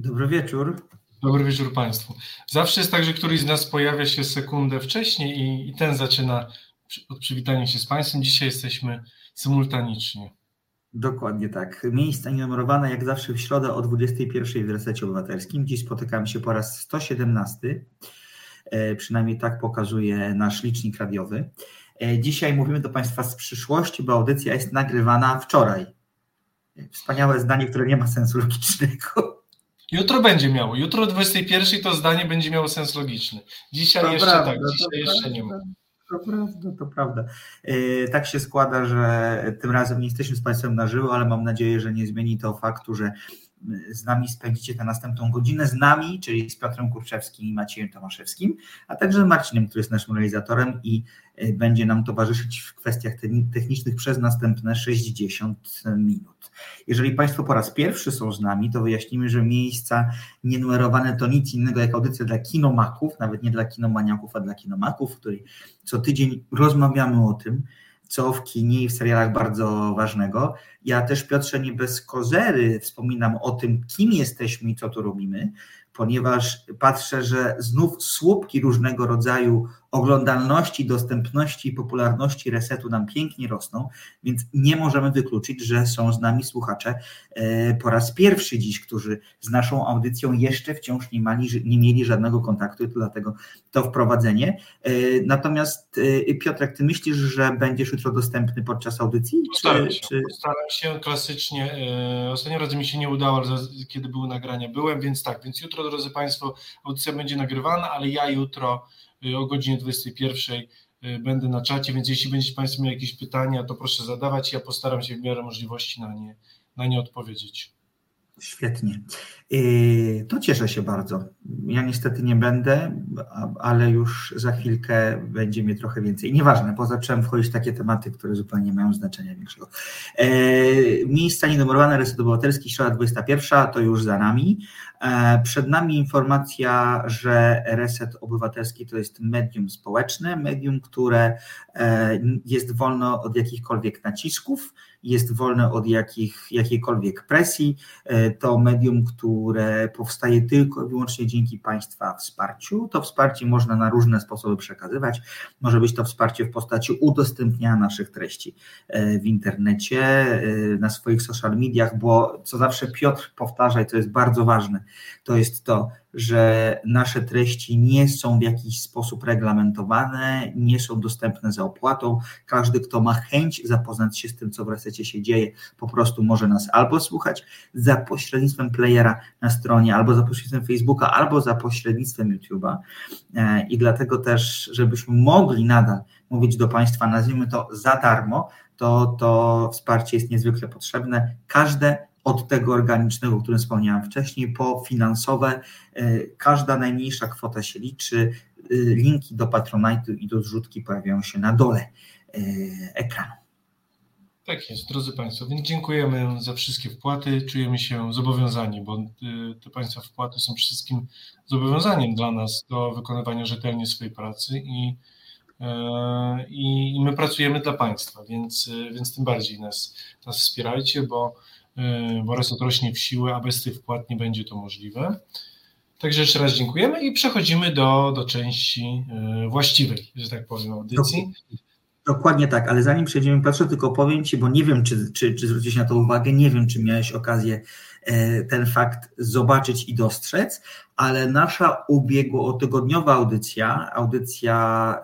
Dobry wieczór. Dobry wieczór Państwu. Zawsze jest tak, że któryś z nas pojawia się sekundę wcześniej i, i ten zaczyna od przywitania się z Państwem. Dzisiaj jesteśmy symultanicznie. Dokładnie tak. Miejsca numerowane jak zawsze w środę o 21 w Resecie Obywatelskim. Dziś spotykamy się po raz 117. E, przynajmniej tak pokazuje nasz licznik radiowy. E, dzisiaj mówimy do Państwa z przyszłości, bo audycja jest nagrywana wczoraj. Wspaniałe zdanie, które nie ma sensu logicznego. Jutro będzie miało. Jutro o 21 to zdanie będzie miało sens logiczny. Dzisiaj to jeszcze prawda, tak, dzisiaj jeszcze nie ma. To prawda, to prawda. E, tak się składa, że tym razem nie jesteśmy z Państwem na żywo, ale mam nadzieję, że nie zmieni to faktu, że z nami spędzicie tę następną godzinę, z nami, czyli z Piotrem Kurczewskim i Maciejem Tomaszewskim, a także z Marcinem, który jest naszym realizatorem i będzie nam towarzyszyć w kwestiach technicznych przez następne 60 minut. Jeżeli Państwo po raz pierwszy są z nami, to wyjaśnimy, że miejsca nienumerowane to nic innego jak audycja dla kinomaków, nawet nie dla kinomaniaków, a dla kinomaków, w której co tydzień rozmawiamy o tym, co w kinie i w serialach bardzo ważnego. Ja też, Piotrze, nie bez kozery wspominam o tym, kim jesteśmy i co tu robimy, ponieważ patrzę, że znów słupki różnego rodzaju oglądalności, dostępności i popularności resetu nam pięknie rosną, więc nie możemy wykluczyć, że są z nami słuchacze e, po raz pierwszy dziś, którzy z naszą audycją jeszcze wciąż nie, mali, nie mieli żadnego kontaktu, dlatego to wprowadzenie. E, natomiast e, Piotrek, ty myślisz, że będziesz jutro dostępny podczas audycji? Postaram, się, czy... postaram się klasycznie. Ostatnio razy mi się nie udało, ale kiedy były nagrania byłem, więc tak, więc jutro, drodzy Państwo, audycja będzie nagrywana, ale ja jutro o godzinie 21 y, będę na czacie, więc jeśli będziecie Państwo mieli jakieś pytania, to proszę zadawać. Ja postaram się w miarę możliwości na nie, na nie odpowiedzieć. Świetnie. Y, to cieszę się bardzo. Ja niestety nie będę, ale już za chwilkę będzie mnie trochę więcej. Nieważne, bo zacząłem wchodzić w takie tematy, które zupełnie nie mają znaczenia większego. E, miejsca nienumerowane, Reset Obywatelski, środa 21, to już za nami. E, przed nami informacja, że Reset Obywatelski to jest medium społeczne, medium, które e, jest wolno od jakichkolwiek nacisków, jest wolne od jakich, jakiejkolwiek presji. E, to medium, które powstaje tylko i wyłącznie dzięki Państwa wsparciu. To wsparcie można na różne sposoby przekazywać. Może być to wsparcie w postaci udostępniania naszych treści w internecie, na swoich social mediach, bo co zawsze Piotr powtarza i to jest bardzo ważne, to jest to, że nasze treści nie są w jakiś sposób reglamentowane, nie są dostępne za opłatą. Każdy, kto ma chęć zapoznać się z tym, co w resecie się dzieje, po prostu może nas albo słuchać za pośrednictwem playera na stronie, albo za pośrednictwem Facebooka, albo za pośrednictwem YouTube'a. E, I dlatego też, żebyśmy mogli nadal mówić do Państwa, nazwijmy to za darmo, to to wsparcie jest niezwykle potrzebne. Każde od tego organicznego, o którym wspomniałem wcześniej, po finansowe. E, każda najmniejsza kwota się liczy. E, linki do Patronite'u i do zrzutki pojawiają się na dole e, ekranu. Tak jest, drodzy Państwo, więc dziękujemy za wszystkie wpłaty. Czujemy się zobowiązani, bo te Państwa wpłaty są wszystkim zobowiązaniem dla nas do wykonywania rzetelnie swojej pracy i, i, my pracujemy dla Państwa, więc, więc tym bardziej nas, nas wspierajcie, bo bo reset rośnie w siłę, a bez tych wpłat nie będzie to możliwe. Także jeszcze raz dziękujemy i przechodzimy do, do części e, właściwej, że tak powiem, audycji. Dokładnie tak, ale zanim przejdziemy, patrzę, tylko powiem Ci, bo nie wiem, czy, czy, czy zwróciłeś na to uwagę, nie wiem, czy miałeś okazję e, ten fakt zobaczyć i dostrzec, ale nasza ubiegłotygodniowa audycja, audycja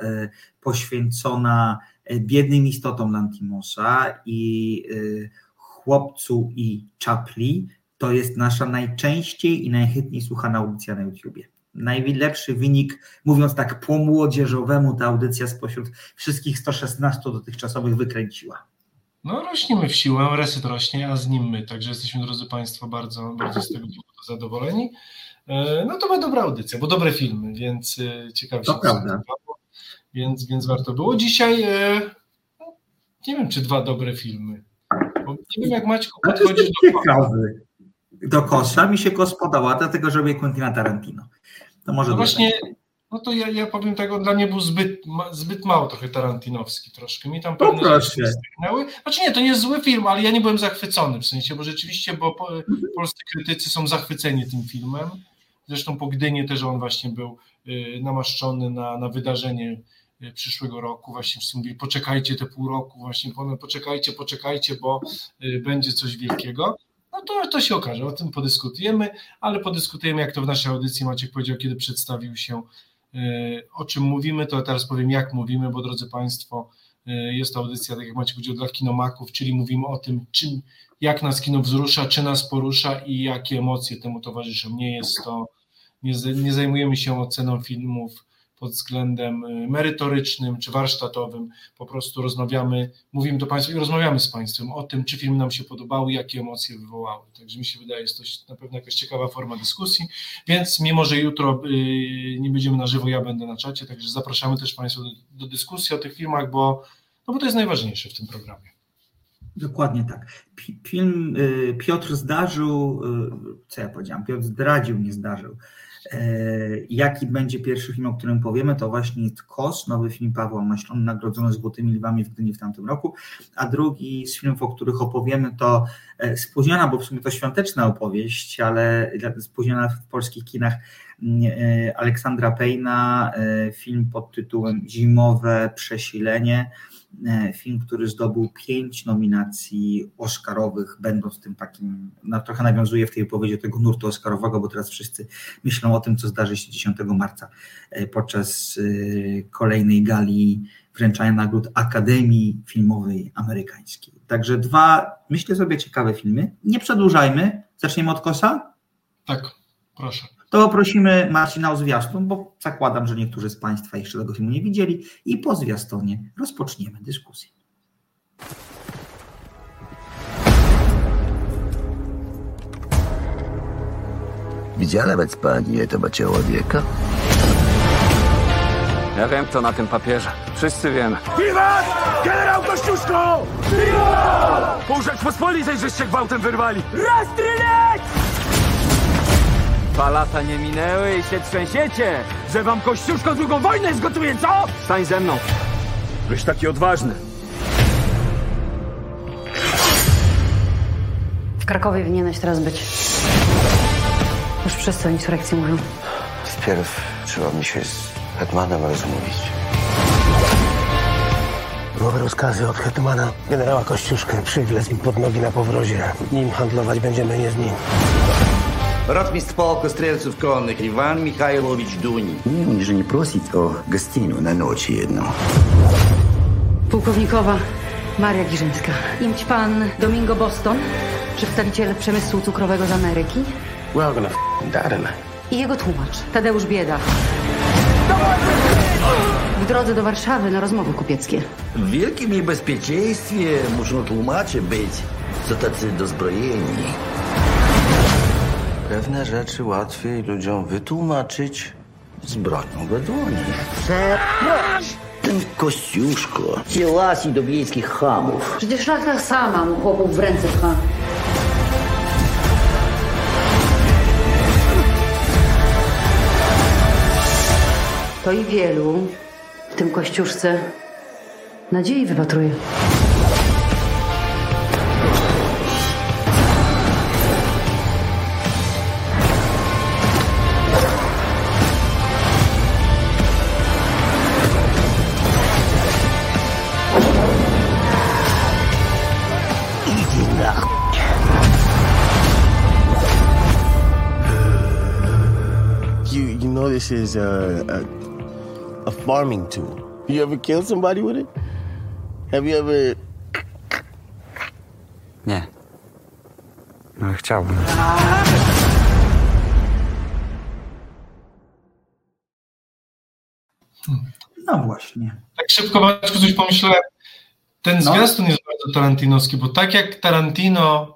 poświęcona biednym istotom Lantimosa i Chłopcu i Czapli to jest nasza najczęściej i najchętniej słuchana audycja na YouTubie. Najlepszy wynik, mówiąc tak po młodzieżowemu, ta audycja spośród wszystkich 116 dotychczasowych wykręciła. No rośniemy w siłę, reset rośnie, a z nim my, także jesteśmy, drodzy Państwo, bardzo, bardzo z tego zadowoleni. E, no to była dobra audycja, bo dobre filmy, więc e, ciekawe to się prawda. Więc, więc warto było. Dzisiaj e, no, nie wiem, czy dwa dobre filmy. Bo nie wiem, jak Maćku podchodzisz do ciekawy. Do kosza mi się kos podoba, dlatego że robię Quentina Tarantino. To może no właśnie, No to ja, ja powiem tego, dla mnie był zbyt, ma, zbyt mało trochę tarantinowski troszkę. Mi tam pewne Poproszę. rzeczy stygnęły. Znaczy nie, to nie jest zły film, ale ja nie byłem zachwycony w sensie, bo rzeczywiście, bo po, polscy krytycy są zachwyceni tym filmem. Zresztą po Gdynie też on właśnie był y, namaszczony na, na wydarzenie y, przyszłego roku. Właśnie wszyscy mówili, poczekajcie te pół roku, właśnie po- poczekajcie, poczekajcie, bo y, będzie coś wielkiego. No to, to się okaże, o tym podyskutujemy, ale podyskutujemy, jak to w naszej audycji Maciek powiedział, kiedy przedstawił się, y, o czym mówimy, to teraz powiem, jak mówimy, bo drodzy Państwo, jest to audycja, tak jak Maciek powiedział, dla kinomaków, czyli mówimy o tym, czym, jak nas kino wzrusza, czy nas porusza i jakie emocje temu towarzyszą. Nie jest to, nie, nie zajmujemy się oceną filmów pod względem y, merytorycznym czy warsztatowym, po prostu rozmawiamy, mówimy do Państwa i rozmawiamy z Państwem o tym, czy filmy nam się podobały, jakie emocje wywołały. Także mi się wydaje, jest to na pewno jakaś ciekawa forma dyskusji, więc mimo, że jutro y, nie będziemy na żywo, ja będę na czacie, także zapraszamy też Państwa do, do dyskusji o tych filmach, bo, no bo to jest najważniejsze w tym programie. Dokładnie tak. Film y, Piotr zdarzył, co ja powiedziałem, Piotr zdradził, nie zdarzył. E, Jaki będzie pierwszy film, o którym powiemy, to właśnie Kos, nowy film Pawła Maślon, nagrodzony Złotymi Lwami w Gdyni w tamtym roku, a drugi z filmów, o których opowiemy, to e, spóźniona, bo w sumie to świąteczna opowieść, ale spóźniona w polskich kinach mm, e, Aleksandra Pejna, film pod tytułem Zimowe przesilenie, film, który zdobył pięć nominacji Oscarowych, będąc tym takim, no, trochę nawiązuje w tej opowieści do tego nurtu Oscarowego, bo teraz wszyscy myślą o tym, co zdarzy się 10 marca e, podczas e, kolejnej gali wręczania nagród Akademii Filmowej Amerykańskiej. Także dwa, myślę sobie, ciekawe filmy. Nie przedłużajmy. Zaczniemy od Kosa? Tak, proszę to prosimy Marcina o zwiastun, bo zakładam, że niektórzy z Państwa jeszcze tego filmu nie widzieli i po zwiastunie rozpoczniemy dyskusję. Widziała więc pani tego człowieka? Ja wiem, kto na tym papierze. Wszyscy wiemy. Piwat! Generał Kościuszko! Piwat! Pół Rzeczpospolitej żeście gwałtem wyrwali! Rozstrzelać! Dwa lata nie minęły i się trzęsiecie. Że wam Kościuszko drugą wojnę zgotuje, co? Stań ze mną. Byś taki odważny. W Krakowie powinieneś teraz być. Już wszyscy o insurekcji mówią. Wpierw trzeba mi się z hetmanem rozmówić. Nowe rozkazy od hetmana generała Kościuszkę przywlec mi pod nogi na powrozie. Nim handlować będziemy nie z nim. Rotmistrz полка стрельцев конных Иван Михайлович Дунин. Nie oni, że nie prosić o gostinu na noc jedną. Pułkownikowa Maria Giżyńska. Imć pan Domingo Boston, przedstawiciel przemysłu cukrowego z Ameryki. Welcome to Darem. I jego tłumacz, Tadeusz Bieda. W drodze do Warszawy na rozmowy kupieckie. W wielkim niebezpieczeństwie muszą tłumacze być, co tacy dozbrojeni. Pewne rzeczy łatwiej ludziom wytłumaczyć z bronią we dłoni. Ten Kościuszko się łasi do wiejskich chamów. Przecież szlachta sama mu chłopów w ręce pcha. To i wielu, w tym Kościuszce, nadziei wypatruje. This is a, a, a farming tool. You ever killed somebody with it? Have you ever... Nie. No chciałbym. No właśnie. Tak szybko Maćku, coś pomyślałem. Ten No. zwiastun jest bardzo tarantinowski, bo tak jak Tarantino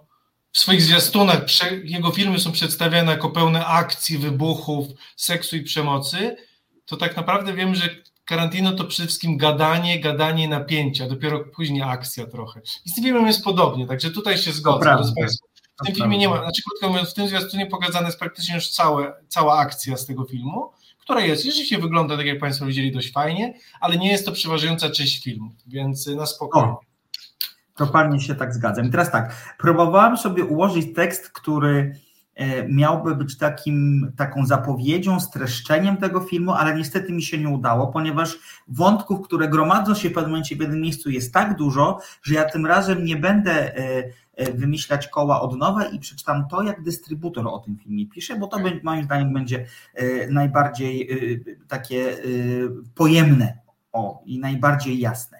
w swoich zwiastunach, jego filmy są przedstawiane jako pełne akcji, wybuchów, seksu i przemocy, to tak naprawdę wiem, że Tarantino to przede wszystkim gadanie, gadanie napięcia, dopiero później akcja trochę. I z tym filmem jest podobnie, także tutaj się zgodzę. W tym filmie nie ma, znaczy krótko mówiąc, w tym zwiastunie pokazana jest praktycznie już całe, cała akcja z tego filmu, która jest, rzeczywiście wygląda, tak jak Państwo widzieli, dość fajnie, ale nie jest to przeważająca część filmu, więc na spokojnie. Totalnie się tak zgadzam. I teraz tak, próbowałem sobie ułożyć tekst, który e, miałby być takim, taką zapowiedzią, streszczeniem tego filmu, ale niestety mi się nie udało, ponieważ wątków, które gromadzą się w pewnym momencie w jednym miejscu jest tak dużo, że ja tym razem nie będę e, e, wymyślać koła od nowa i przeczytam to, jak dystrybutor o tym filmie pisze, bo to moim zdaniem będzie najbardziej takie pojemne o, i najbardziej jasne.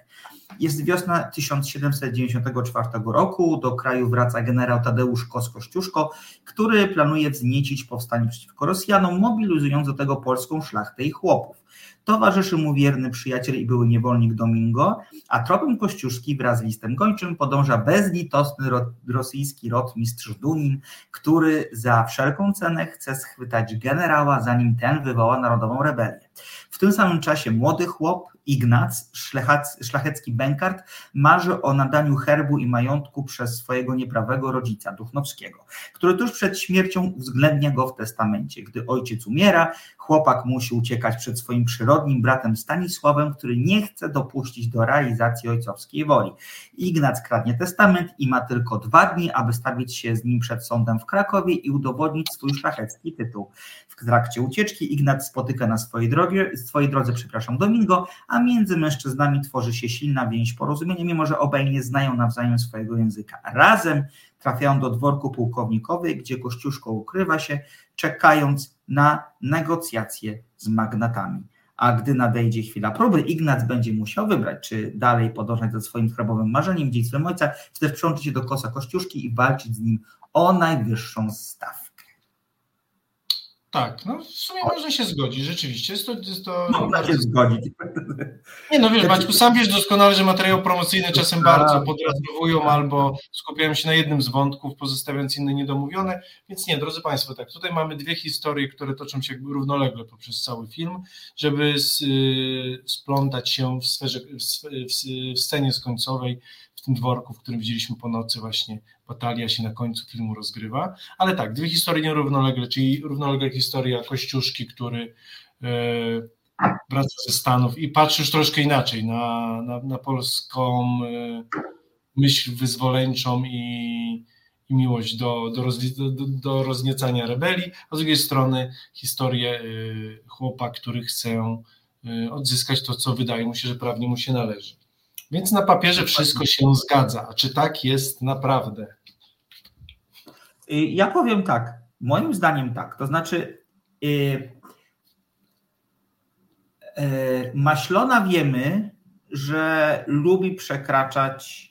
Jest wiosna 1794 roku, do kraju wraca generał Tadeusz Kos-Kościuszko, który planuje wzniecić powstanie przeciwko Rosjanom, mobilizując do tego polską szlachtę i chłopów. Towarzyszy mu wierny przyjaciel i były niewolnik Domingo, a tropem Kościuszki wraz z listem gończym podąża bezlitosny rosyjski rotmistrz Dunin, który za wszelką cenę chce schwytać generała, zanim ten wywoła narodową rebelię. W tym samym czasie młody chłop, Ignac, szlachecki bękart, marzy o nadaniu herbu i majątku przez swojego nieprawego rodzica, Duchnowskiego, który tuż przed śmiercią uwzględnia go w testamencie. Gdy ojciec umiera, chłopak musi uciekać przed swoim przyrodnim bratem Stanisławem, który nie chce dopuścić do realizacji ojcowskiej woli. Ignac kradnie testament i ma tylko dwa dni, aby stawić się z nim przed sądem w Krakowie i udowodnić swój szlachecki tytuł. W trakcie ucieczki Ignac spotyka na swojej, swojej drodze przepraszam, Domingo, a między mężczyznami tworzy się silna więź porozumienia, mimo że obaj nie znają nawzajem swojego języka. Razem trafiają do dworku pułkownikowej, gdzie Kościuszko ukrywa się, czekając na negocjacje z magnatami. A gdy nadejdzie chwila próby, Ignac będzie musiał wybrać, czy dalej podążać za swoim chrabowym marzeniem, dziedzictwem ojca, czy też przyłączyć się do kosa Kościuszki i walczyć z nim o najwyższą stawkę. Tak, no w sumie można się zgodzić, rzeczywiście. Jest to, jest to można bardzo... się zgodzić. Nie no wiesz, Maćku, sam wiesz doskonale, że materiały promocyjne czasem bardzo tak. podrasowują albo skupiają się na jednym z wątków, pozostawiając inne niedomówione, więc nie, drodzy Państwo, tak, tutaj mamy dwie historie, które toczą się równolegle poprzez cały film, żeby y, splątać się w, sferze, w, w, w scenie skońcowej w tym dworku, w którym widzieliśmy po nocy właśnie batalia się na końcu filmu rozgrywa. Ale tak, dwie historie nierównolegle, czyli równolegle historia Kościuszki, który e, wraca ze Stanów i patrzy już troszkę inaczej na, na, na polską e, myśl wyzwoleńczą i, i miłość do, do, roz, do, do rozniecania rebelii, a z drugiej strony historię e, chłopa, który chce odzyskać to, co wydaje mu się, że prawnie mu się należy. Więc na papierze wszystko się zgadza. A czy tak jest naprawdę? Y, ja powiem tak. Moim zdaniem tak. To znaczy, yy, yy, Maślona wiemy, że lubi przekraczać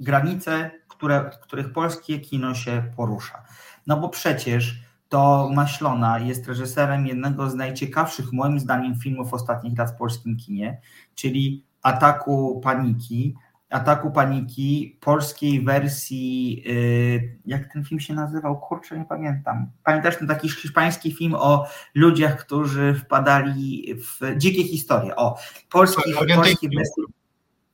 granice, które, których polskie kino się porusza. No bo przecież to Maślona jest reżyserem jednego z najciekawszych, moim zdaniem, filmów ostatnich lat w polskim kinie, czyli ataku paniki, ataku paniki polskiej wersji, y, jak ten film się nazywał? Kurczę, nie pamiętam. Pamiętasz ten taki hiszpański film o ludziach, którzy wpadali w dzikie historie? O, polski, polskiej wersji.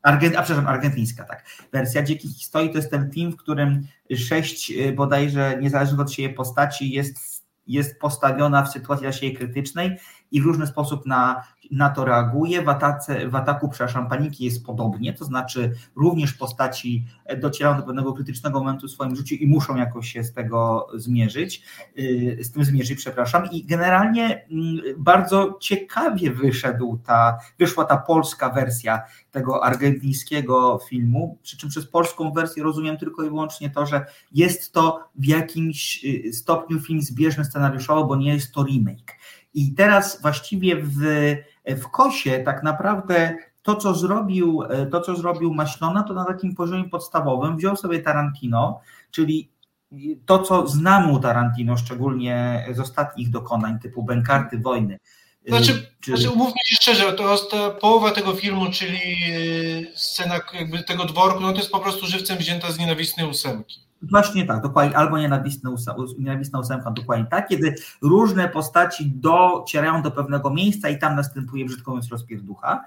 Argent, a przepraszam, argentyńska, tak. Wersja Dzikich Historii to jest ten film, w którym sześć y, bodajże niezależnych od siebie postaci jest, jest postawiona w sytuacji dla siebie krytycznej i w różny sposób na, na to reaguje. W, atace, w ataku, przepraszam, paniki jest podobnie, to znaczy również postaci docierają do pewnego krytycznego momentu w swoim życiu i muszą jakoś się z tego zmierzyć, y, z tym zmierzyć, przepraszam. I generalnie mm, bardzo ciekawie wyszedł ta, wyszła ta polska wersja tego argentyńskiego filmu, przy czym przez polską wersję rozumiem tylko i wyłącznie to, że jest to w jakimś y, stopniu film zbieżny scenariuszowo, bo nie jest to remake. I teraz właściwie w, w Kosie tak naprawdę to, co zrobił, to, co zrobił Maślona, to na takim poziomie podstawowym wziął sobie Tarantino, czyli to, co znamy u Tarantino, szczególnie z ostatnich dokonań typu Bękarty Wojny. Znaczy, czy... znaczy umówmy się szczerze, to, to połowa tego filmu, czyli scena jakby tego dworku, no to jest po prostu żywcem wzięta z nienawistnej ósemki. Właśnie tak, dokładnie, albo nienawistna, nienawistna ósemka, dokładnie tak, kiedy różne postaci docierają do pewnego miejsca i tam następuje, brzydko mówiąc, rozpierducha,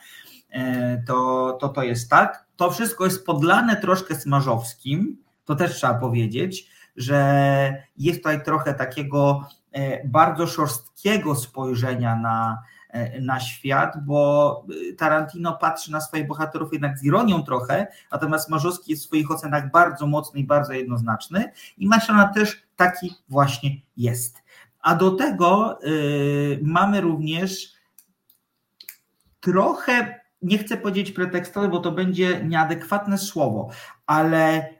e, to, to to jest tak. To wszystko jest podlane troszkę smażowskim, to też trzeba powiedzieć, że jest tutaj trochę takiego bardzo szorstkiego spojrzenia na, na świat, bo Tarantino patrzy na swoich bohaterów jednak z ironią trochę, natomiast Marzowski jest w swoich ocenach bardzo mocny i bardzo jednoznaczny i Maszana też taki właśnie jest. A do tego y, mamy również trochę, nie chcę powiedzieć pretekstowe, bo to będzie nieadekwatne słowo, ale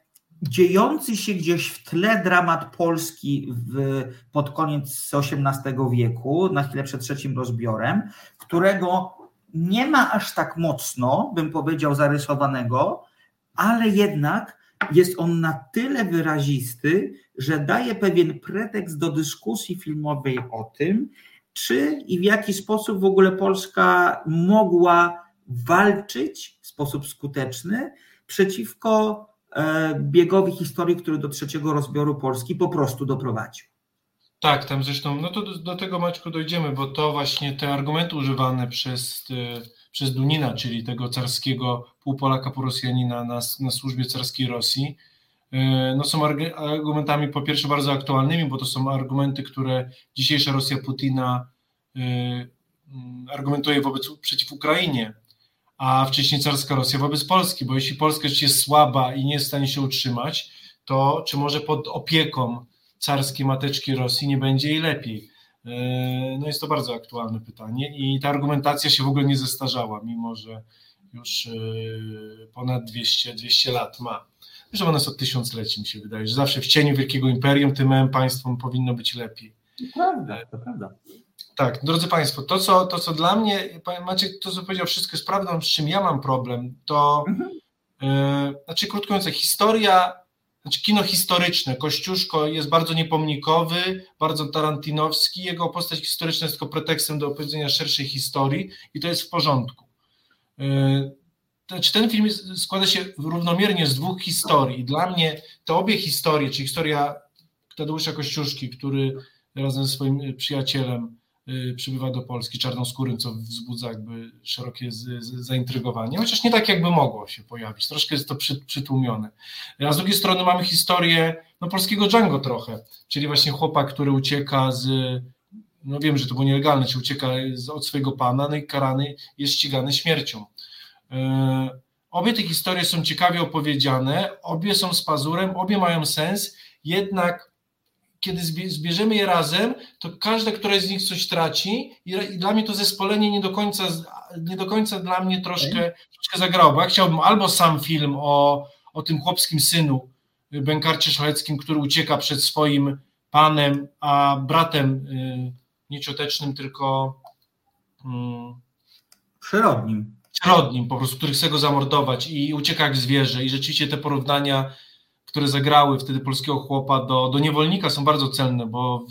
dziejący się gdzieś w tle dramat Polski w, pod koniec XVIII wieku, na chwilę przed trzecim rozbiorem, którego nie ma aż tak mocno, bym powiedział, zarysowanego, ale jednak jest on na tyle wyrazisty, że daje pewien pretekst do dyskusji filmowej o tym, czy i w jaki sposób w ogóle Polska mogła walczyć w sposób skuteczny przeciwko biegowi historii, który do trzeciego rozbioru Polski po prostu doprowadził. Tak, tam zresztą, no to do, do tego Maćku dojdziemy, bo to właśnie te argumenty używane przez, e, przez Dunina, czyli tego carskiego półpolaka porosjanina na, na służbie carskiej Rosji, e, no są argumentami po pierwsze bardzo aktualnymi, bo to są argumenty, które dzisiejsza Rosja Putina e, argumentuje wobec, przeciw Ukrainie, a wcześniej carska Rosja wobec Polski, bo jeśli Polska jest słaba i nie jest w stanie się utrzymać, to czy może pod opieką carskiej mateczki Rosji nie będzie jej lepiej? E, no jest to bardzo aktualne pytanie i ta argumentacja się w ogóle nie zestarzała, mimo że już e, ponad 200, 200 lat ma. Zresztą ona jest od tysiącleci, mi się wydaje, że zawsze w cieniu wielkiego imperium tym małym państwom powinno być lepiej. To prawda, to prawda. Tak, drodzy Państwo, to co, to co dla mnie, Maciek, to co powiedział, wszystko jest prawdą, z czym ja mam problem, to mhm. yy, znaczy krótko mówiąc, historia znaczy kino historyczne, Kościuszko jest bardzo niepomnikowy, bardzo tarantinowski, jego postać historyczna jest tylko pretekstem do opowiedzenia szerszej historii i to jest w porządku. Yy, znaczy ten film składa się równomiernie z dwóch historii. Dla mnie te obie historie, czyli historia Tadeusza Kościuszki, który razem ze swoim przyjacielem przybywa do Polski czarnoskórym, co wzbudza jakby szerokie z, z, zaintrygowanie, chociaż nie tak jakby mogło się pojawić, troszkę jest to przy, przytłumione. A z drugiej strony mamy historię no, polskiego Django trochę, czyli właśnie chłopak, który ucieka z, no wiem, że to było nielegalne, czy ucieka z, od swojego pana, no i karany jest ścigany śmiercią. Y, obie te historie są ciekawie opowiedziane, obie są z pazurem, obie mają sens, jednak kiedy zbierzemy je razem, to każda któraś z nich coś traci i, dla mnie to zespolenie nie do końca, nie do końca dla mnie troszkę, troszkę zagrało, bo ja chciałbym albo sam film o, o tym chłopskim synu, y, Bękarcie Szlacheckim, który ucieka przed swoim panem, a bratem y, nie ciotecznym, tylko mm, przyrodnim. Przyrodnim po prostu, który chce go zamordować i ucieka jak zwierzę i rzeczywiście te porównania które zagrały wtedy polskiego chłopa do, do niewolnika są bardzo cenne, bo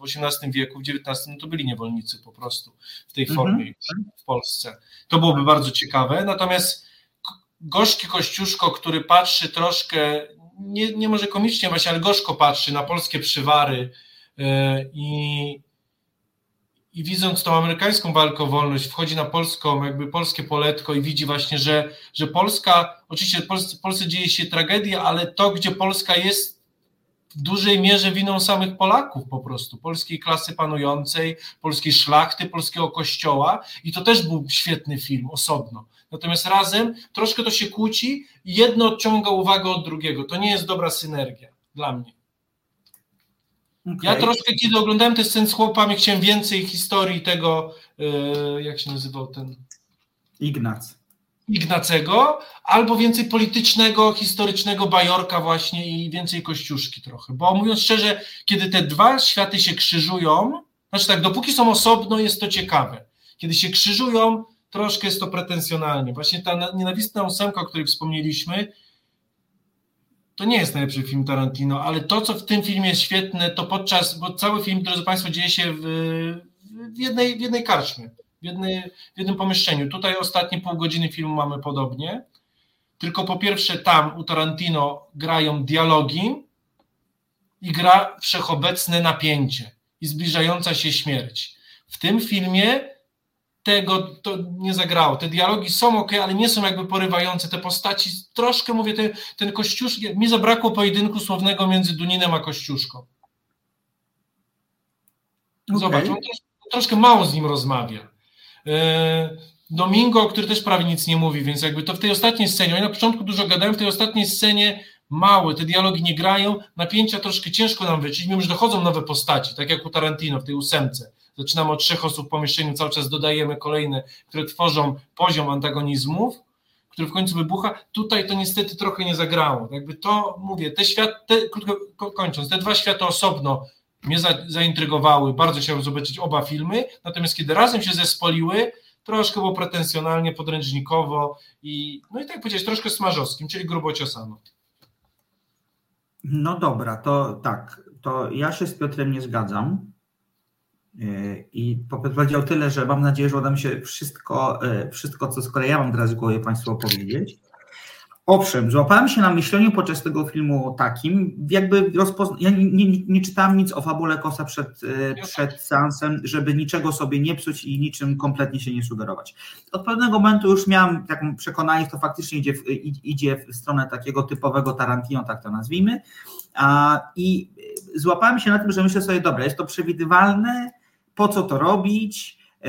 w, XVIII wieku, w XIX no to byli niewolnicy po prostu w tej formie mhm. w Polsce. To byłoby bardzo ciekawe. Natomiast gorzki Kościuszko, który patrzy troszkę, nie, nie może komicznie właśnie, ale gorzko patrzy na polskie przywary yy, i i widząc tą amerykańską walkę o wolność, wchodzi na polską, jakby polskie poletko i widzi właśnie, że, że Polska, oczywiście w Polsce, Polsce dzieje się tragedia, ale to, gdzie Polska jest w dużej mierze winą samych Polaków po prostu, polskiej klasy panującej, polskiej szlachty, polskiego kościoła i to też był świetny film osobno. Natomiast razem troszkę to się kłóci i jedno odciąga uwagę od drugiego. To nie jest dobra synergia dla mnie. Okay. Ja troszkę, kiedy oglądałem te sceny z chłopami, chciałem więcej historii tego, e, jak się nazywał ten... Ignac. Ignacego, albo więcej politycznego, historycznego bajorka właśnie i więcej kościuszki trochę. Bo mówiąc szczerze, kiedy te dwa światy się krzyżują, znaczy tak, dopóki są osobno, jest to ciekawe. Kiedy się krzyżują, troszkę jest to pretensjonalnie. Właśnie ta nienawistna ósemka, o której wspomnieliśmy, to nie jest najlepszy film Tarantino, ale to, co w tym filmie jest świetne, to podczas, bo cały film, drodzy Państwo, dzieje się w, w, jednej, w jednej karczmie, w, jednej, w jednym pomieszczeniu. Tutaj ostatnie pół godziny filmu mamy podobnie, tylko po pierwsze tam u Tarantino grają dialogi i gra wszechobecne napięcie i zbliżająca się śmierć. W tym filmie tego to nie zagrało. Te dialogi są ok, ale nie są jakby porywające. Te postaci, troszkę mówię, ten, ten Kościuszki, mi zabrakło pojedynku słownego między Duninem a Kościuszką. Zobacz, on trosz, troszkę mało z nim rozmawia. E, Domingo, który też prawie nic nie mówi, więc jakby to w tej ostatniej scenie, oni na początku dużo gadają, w tej ostatniej scenie małe, te dialogi nie grają, napięcia troszkę ciężko nam wyciąć, mimo że dochodzą nowe postaci, tak jak u Tarantino w tej ósemce. Zaczynamy od trzech osób w pomieszczeniu, cały czas dodajemy kolejne, które tworzą poziom antagonizmów, który w końcu wybucha. Tutaj to niestety trochę nie zagrało. Jakby to, mówię, te świat, te, krótko kończąc, te dwa światy osobno mnie za, zaintrygowały, bardzo chciałem zobaczyć oba filmy, natomiast kiedy razem się zespoliły, troszkę było pretensjonalnie, podręcznikowo i, no i tak powiedzieć, troszkę smażowskim, czyli grubo ciosano. No dobra, to tak, to ja się z Piotrem nie zgadzam. E, I powiedział tyle, że mam nadzieję, że uda mi się wszystko, e, wszystko, co z kolei ja mam teraz w głowie Państwu opowiedzieć. Owszem, złapałem się na myśleniu podczas tego filmu takim, jakby rozpozna... ja nie, nie, nie, czytałem nic o fabule Kosa przed, e, przed seansem, żeby niczego sobie nie psuć i niczym kompletnie się nie sugerować. Od pewnego momentu już miałem taką przekonanie, że to faktycznie idzie w, idzie w stronę takiego typowego Tarantino, tak to nazwijmy. I złapałem się na tym, że myślę sobie, dobra, jest to przewidywalne, po co to robić, e,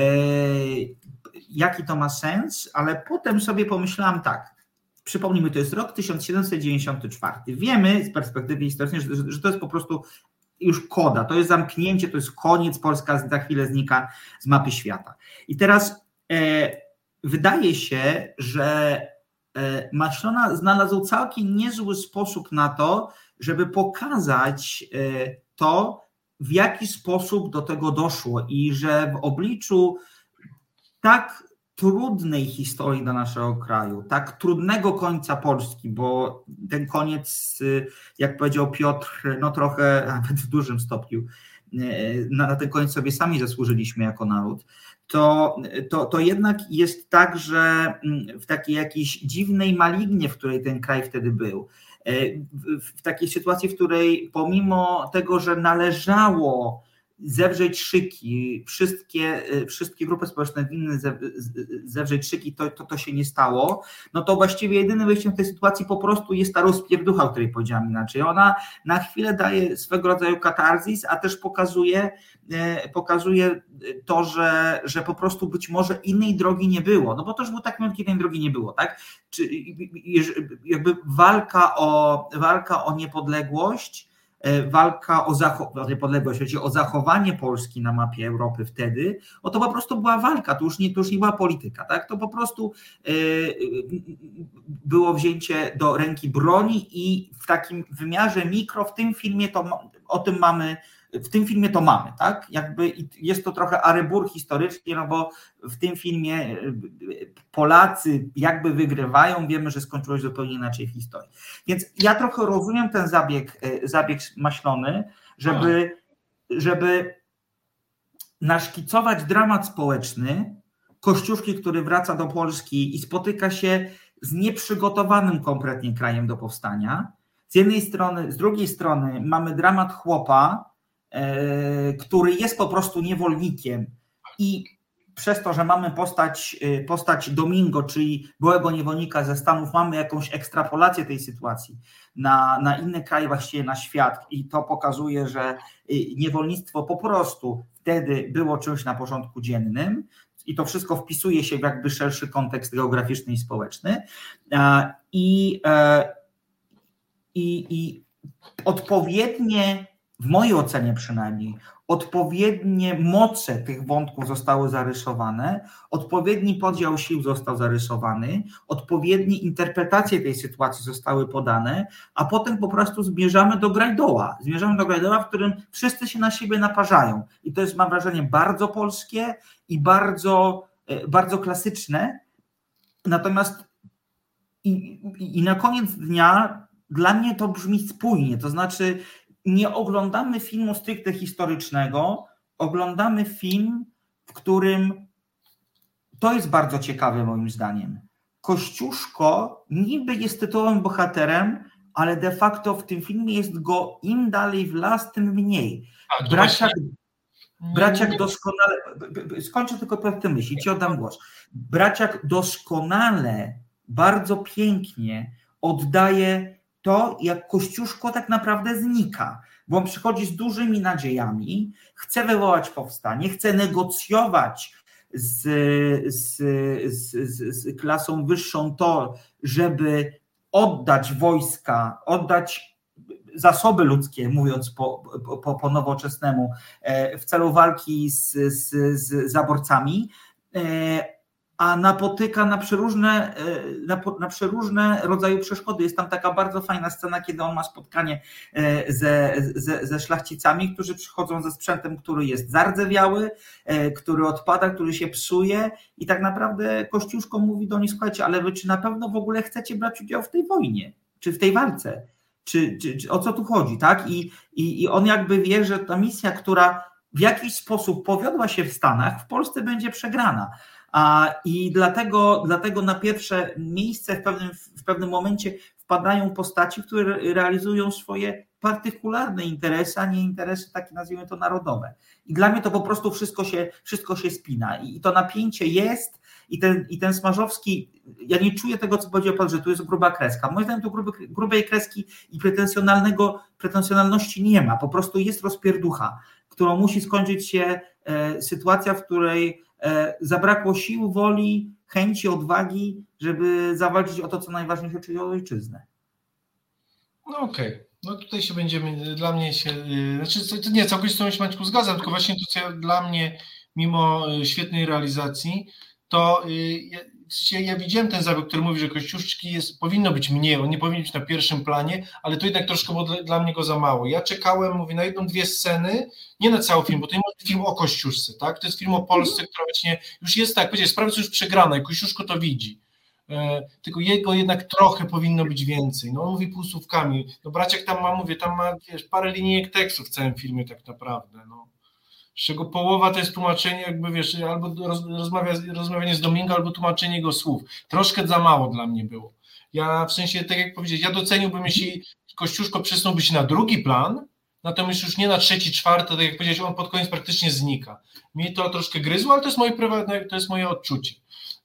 jaki to ma sens, ale potem sobie pomyślałam tak, przypomnijmy, to jest rok 1794. Wiemy z perspektywy historycznej, że, że to jest po prostu już koda, to jest zamknięcie, to jest koniec, Polska za chwilę znika z mapy świata. I teraz e, wydaje się, że e, Maślona znalazł całkiem niezły sposób na to, żeby pokazać e, to, w jaki sposób do tego doszło i że w obliczu tak trudnej historii dla naszego kraju, tak trudnego końca Polski, bo ten koniec, jak powiedział Piotr, no trochę, nawet w dużym stopniu, na, ten koniec sobie sami zasłużyliśmy jako naród, to, to, to jednak jest tak, że w takiej jakiejś dziwnej malignie, w której ten kraj wtedy był, w takiej sytuacji, w której pomimo tego, że należało zewrzeć szyki, wszystkie, e, wszystkie grupy społeczne winny zewrzeć szyki, to, to, to się nie stało, no to właściwie jedynym wyjściem w tej sytuacji po prostu jest ta rozpierducha, o której powiedziałam inaczej. Ona na chwilę daje swego rodzaju katarzis, a też pokazuje, e, pokazuje to, że, że po prostu być może innej drogi nie było, no bo to już był taki moment, kiedy innej drogi nie było, tak? Czy jakby walka o, walka o niepodległość, walka o, niepodległość, o zachowanie Polski na mapie Europy wtedy, o to po prostu była walka, to już nie, to już nie była polityka, tak? to po prostu e, było wzięcie do ręki broni i w takim wymiarze mikro w tym filmie to o tym mamy w tym filmie to mamy, tak? Jakby jest to trochę arybur historycznie, no bo w tym filmie e, Polacy jakby wygrywają, wiemy, że skończyło się zupełnie inaczej w historii. Więc ja trochę rozumiem ten zabieg, e, zabieg maślony, żeby, żeby naszkicować dramat społeczny Kościuszki, który wraca do Polski i spotyka się z nieprzygotowanym kompletnie krajem do powstania. Z jednej strony, z drugiej strony mamy dramat chłopa, który jest po prostu niewolnikiem. I przez to, że mamy postać, e, postać Domingo, czyli byłego niewolnika ze Stanów, mamy jakąś ekstrapolację tej sytuacji na, na inne kraje, właściwie na świat. I to pokazuje, że e, niewolnictwo po prostu wtedy było czymś na porządku dziennym. I to wszystko wpisuje się w jakby szerszy kontekst geograficzny i społeczny. I, i, i odpowiednie w mojej ocenie przynajmniej, odpowiednie moce tych wątków zostały zarysowane, odpowiedni podział sił został zarysowany, odpowiednie interpretacje tej sytuacji zostały podane, a potem po prostu zmierzamy do grajdoła. Zmierzamy do grajdoła, w którym wszyscy się na siebie naparzają. I to jest, mam wrażenie, bardzo polskie i bardzo, e, bardzo klasyczne. Natomiast i, i, i na koniec dnia dla mnie to brzmi spójnie, to znaczy nie oglądamy filmu stricte historycznego, oglądamy film, w którym to jest bardzo ciekawe moim zdaniem. Kościuszko niby jest tytułowym bohaterem, ale de facto w tym filmie jest go im dalej w las, tym mniej. Braciak, braciak doskonale, skończę tylko po tym myśli, ci oddam głos. Braciak doskonale, bardzo pięknie oddaje to, jak Kościuszko tak naprawdę znika. bo on przychodzi z dużymi nadziejami, chce wywołać powstanie, chce negocjować z, z, z, z klasą wyższą to, żeby oddać wojska, oddać zasoby ludzkie, mówiąc po, po, po nowoczesnemu, e, w celu walki z, z, z zaborcami, e, a napotyka na przeróżne, e, na, na przeróżne rodzaje przeszkody. Jest tam taka bardzo fajna scena, kiedy on ma spotkanie e, ze, ze, ze szlachcicami, którzy przychodzą ze sprzętem, który jest zardzewiały, e, który odpada, który się psuje i tak naprawdę Kościuszko mówi do nich, słuchajcie, ale wy czy na pewno w ogóle chcecie brać udział w tej wojnie, czy w tej walce? Czy, czy, czy o co tu chodzi, tak? I, i, I on jakby wie, że ta misja, która w jakiś sposób powiodła się w Stanach, w Polsce będzie przegrana. I dlatego, dlatego na pierwsze miejsce w pewnym, w pewnym momencie wpadają postaci, które realizują swoje partykularne interesy, a nie interesy takie, nazwijmy to, narodowe. I dla mnie to po prostu wszystko się, wszystko się spina. I to napięcie jest, i ten, i ten Smarzowski, ja nie czuję tego, co powiedział Pan, że tu jest gruba kreska. Moim zdaniem tu gruby, grubej kreski i pretensjonalnego, pretensjonalności nie ma. Po prostu jest rozpierducha, którą musi skończyć się e, sytuacja, w której zabrakło sił, woli, chęci, odwagi, żeby zawalczyć o to, co najważniejsze, czyli o ojczyznę. No okej. Okay. No tutaj się będziemy, dla mnie się, y, znaczy nie, całkowicie z tą się Maćku zgadzam, tylko właśnie to, co dla mnie, mimo y, świetnej realizacji, to y, ja widziałem ten zabieg, który mówi, że Kościuszki jest, powinno być mniej, on nie powinien być na pierwszym planie, ale to jednak troszkę było dla, dla mnie go za mało. Ja czekałem, mówię, na jedną, dwie sceny, nie na cały film, bo to nie jest film o Kościuszce, tak? To jest film o Polsce, mhm. która właśnie już jest tak, wiecie, sprawa jest już przegrana i Kościuszko to widzi. E, tylko jego jednak trochę powinno być więcej. No mówi półsłówkami. No Braciak tam ma, mówię, tam ma wiesz, parę linijek tekstu w całym filmie tak naprawdę. No z czego połowa to jest tłumaczenie, jakby wiesz, albo rozmawia, rozmawianie z Domingo, albo tłumaczenie jego słów. Troszkę za mało dla mnie było. Ja w sensie, tak jak powiedzieć, ja doceniłbym, jeśli Kościuszko przesunąłby się na drugi plan, natomiast już nie na trzeci, czwarty, tak jak powiedzieć, on pod koniec praktycznie znika. Mi to troszkę gryzło, ale to jest moje prywatne, to jest moje odczucie.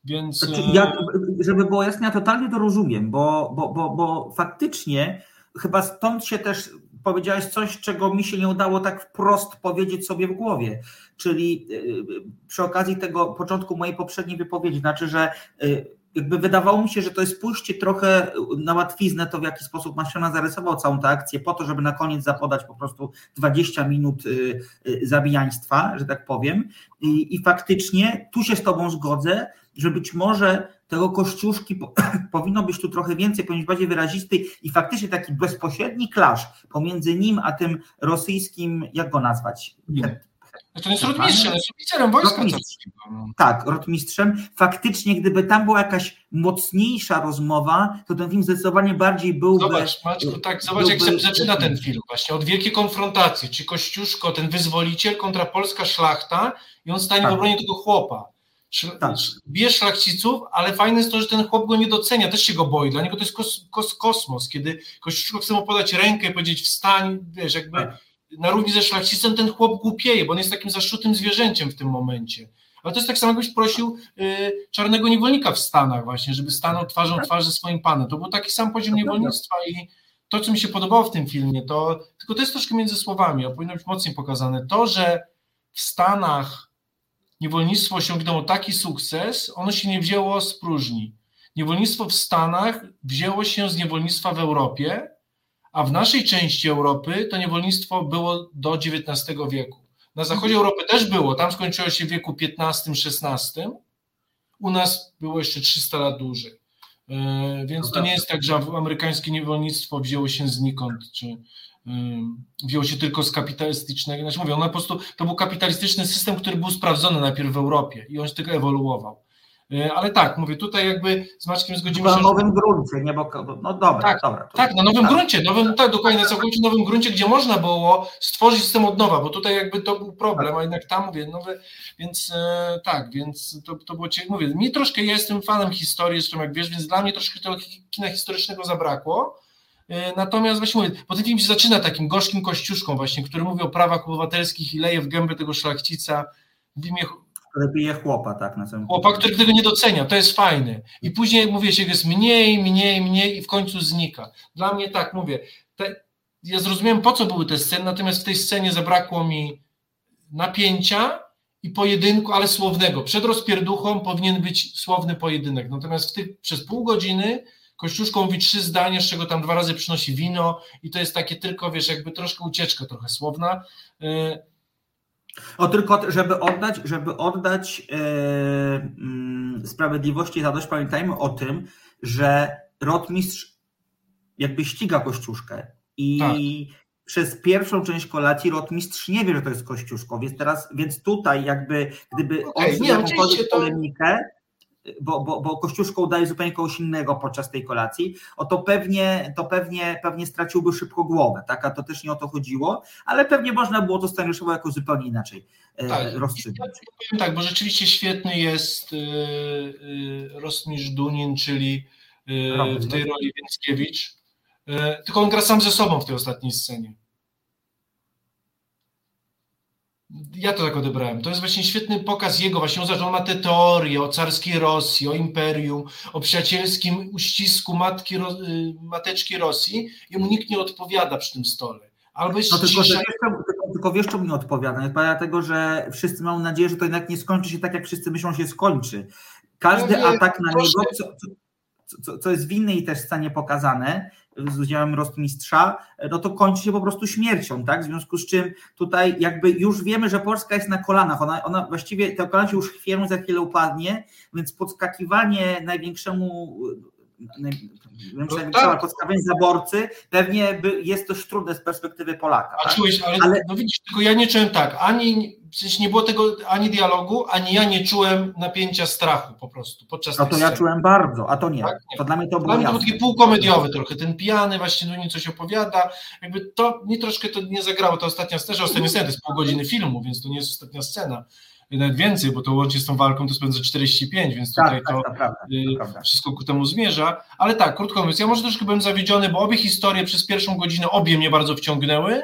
Więc... Znaczy, ja, żeby było jasne, ja totalnie to rozumiem, bo, bo, bo, bo faktycznie chyba stąd się też powiedziałeś coś, czego mi się nie udało tak wprost powiedzieć sobie w głowie. Czyli y, przy okazji tego początku mojej poprzedniej wypowiedzi, znaczy, że y, jakby wydawało mi się, że to jest pójście trochę na łatwiznę, to w jaki sposób Maszyna zarysował całą tę akcję, po to, żeby na koniec zapodać po prostu 20 minut y, zabijaństwa, że tak powiem. I, i faktycznie tu się z Tobą zgodzę, że być może tego kościuszki po, powinno być tu trochę więcej, powinien być bardziej wyrazisty i faktycznie taki bezpośredni klasz pomiędzy nim a tym rosyjskim, jak go nazwać? To jest rotmistrzem, jest oficerem wojska rotmistrzem. Tak, rotmistrzem. Faktycznie, gdyby tam była jakaś mocniejsza rozmowa, to ten film zdecydowanie bardziej byłby... Zobacz, Maćku, tak, zobacz byłby, jak się zaczyna ten film właśnie, od wielkiej konfrontacji, czy Kościuszko, ten wyzwoliciel kontra polska szlachta i on stanie tak. w obronie tego chłopa. Tak. Bije szlachciców, ale fajne jest to, że ten chłop go nie docenia, też się go boi. Dla niego to jest kos, kos, kosmos, kiedy Kościuszko chce mu podać rękę i powiedzieć wstań, wiesz, jakby tak. na równi ze szlachcicem ten chłop głupieje, bo on jest takim zaszczutym zwierzęciem w tym momencie. Ale to jest tak samo, jakbyś prosił y, czarnego niewolnika w Stanach właśnie, żeby stanął twarzą w twarz ze swoim panem. To był taki sam poziom niewolnictwa i to, co mi się podobało w tym filmie, to tylko to jest troszkę między słowami, a powinno być mocniej pokazane. To, że w Stanach niewolnictwo osiągnęło taki sukces, ono się nie wzięło z próżni. Niewolnictwo w Stanach wzięło się z niewolnictwa w Europie, a w naszej części Europy to niewolnictwo było do XIX wieku. Na zachodzie Europy też było, tam skończyło się w wieku XV-XVI, u nas było jeszcze 300 lat dłużej. E, więc to nie jest tak, że amerykańskie niewolnictwo wzięło się znikąd, czy, wziął się tylko z kapitalistycznego, znaczy mówię, po prostu, to był kapitalistyczny system, który był sprawdzony najpierw w Europie i on się tylko ewoluował. E, ale tak, mówię, tutaj jakby z Maczkiem zgodzimy się. Na nowym gruncie, nie, bo no dobra, tak, dobra. Tak, na nowym tak. gruncie, nowym, tak, dokładnie, na całkowicie nowym gruncie, gdzie można było stworzyć system od nowa, bo tutaj jakby to był problem, a jednak tam mówię, nowe, więc e, tak, więc to, to było ciekawe. Mówię, mi troszkę, ja jestem fanem historii, zresztą jak wiesz, więc dla mnie troszkę tego kina historycznego zabrakło. E, natomiast właśnie mówię, bo ten film się zaczyna takim gorzkim kościuszką właśnie, który mówi o prawach obywatelskich i leje w gębę tego szlachcica w imię który bije chłopa, tak, na samym Chłopa, który tego nie docenia, to jest fajne. I później mówię się, jest mniej, mniej, mniej i w końcu znika. Dla mnie tak, mówię, te, ja zrozumiałem po co były te sceny, natomiast w tej scenie zabrakło mi napięcia i pojedynku, ale słownego. Przed rozpierduchą powinien być słowny pojedynek, natomiast w tych, przez pół godziny Kościuszko mówi trzy zdania, z czego tam dwa razy przynosi wino i to jest takie tylko, wiesz, jakby troszkę ucieczka trochę słowna. Y, o tylko, żeby oddać, żeby oddać yy, yy, sprawiedliwości zadość, pamiętajmy o tym, że rotmistrz jakby ściga Kościuszkę i tak. przez pierwszą część kolacji rotmistrz nie wie, że to jest Kościuszko, więc teraz, więc tutaj jakby gdyby okay, on nie, polemikę, bo, bo, bo Kościuszko udaje zupełnie kogoś innego podczas tej kolacji, o to pewnie, to pewnie, pewnie straciłby szybko głowę, tak? a to też nie o to chodziło, ale pewnie można było to scenariuszowo jakoś zupełnie inaczej e, tak. rozstrzygnąć. Tak, bo rzeczywiście świetny jest yy, Rosmisz Dunin, czyli w tej roli Więckiewicz, tylko on gra sam ze sobą w tej ostatniej scenie. Ja to tak odebrałem. To jest właśnie świetny pokaz jego, właśnie on, on ma te teorie o carskiej Rosji, o imperium, o przyjacielskim uścisku matki, y, mateczki Rosji i mu nikt nie odpowiada przy tym stole. Albo jest no, tylko, cisza... tylko, tylko wiesz, czemu nie odpowiada? Nie dlatego, że wszyscy mają nadzieję, że to jednak nie skończy się tak, jak wszyscy myślą, się skończy. Każdy no, atak na niego, co, co, co jest w innej też scenie pokazane, z udziałem Rostmistrza, no to kończy się po prostu śmiercią, tak? W związku z czym tutaj jakby już wiemy, że Polska jest na kolanach, ona, ona właściwie, te kolana się już chwieją, za chwilę upadnie, więc podskakiwanie największemu no tak. podstawienie zaborcy, pewnie by, jest dość trudne z perspektywy Polaka. A tak? czułeś, ale, ale, no widzisz, tylko ja nie czułem tak, ani sensie nie było tego ani dialogu, ani ja nie czułem napięcia strachu po prostu podczas No to ja czułem bardzo, a to nie. Tak, nie. To dla mnie to było. Dla mnie to był taki półkomediowy trochę, ten pijany właśnie no nie coś opowiada, jakby to mi troszkę to nie zagrało, to ostatnia scena, ostatnia scena to jest pół godziny filmu, więc to nie jest ostatnia scena nawet więcej, bo to łącznie z tą walką to spędza 45, więc tak, tutaj tak, to, to, to y, prawda. wszystko ku temu zmierza. Ale tak, krótko mówiąc, ja może troszkę byłem zawiedziony, bo obie historie przez pierwszą godzinę obie mnie bardzo wciągnęły,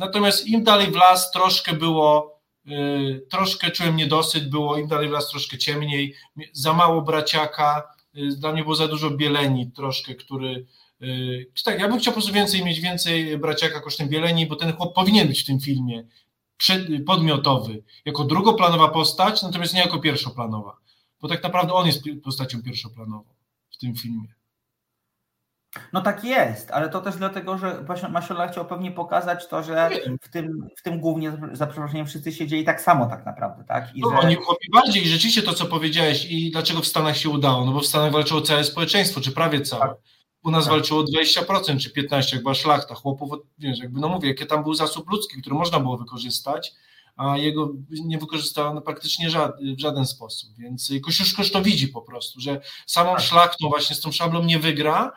natomiast im dalej w las troszkę było, y, troszkę czułem niedosyt, było im dalej w las troszkę ciemniej, za mało braciaka, y, dla mnie było za dużo bieleni troszkę, który tak, ja bym chciał po prostu więcej mieć więcej braciaka kosztem Bieleni, bo ten chłop powinien być w tym filmie podmiotowy, jako drugoplanowa postać, natomiast nie jako pierwszoplanowa, bo tak naprawdę on jest postacią pierwszoplanową w tym filmie. No tak jest, ale to też dlatego, że Masiola chciał pewnie pokazać to, że w tym, w tym głównie, za przeproszeniem, wszyscy siedzieli tak samo tak naprawdę, tak? I no, że... oni bardziej, rzeczywiście to, co powiedziałeś i dlaczego w Stanach się udało, no bo w Stanach walczyło całe społeczeństwo, czy prawie całe. Tak. U nas tak. walczyło 20% czy 15%, jak była szlachta, chłopów, wiesz, jakby no mówię, jaki tam był zasób ludzki, który można było wykorzystać, a jego nie wykorzystano praktycznie w żaden sposób. Więc Kościuszkosz to widzi po prostu, że samą tak. szlachtą właśnie z tą szablą nie wygra.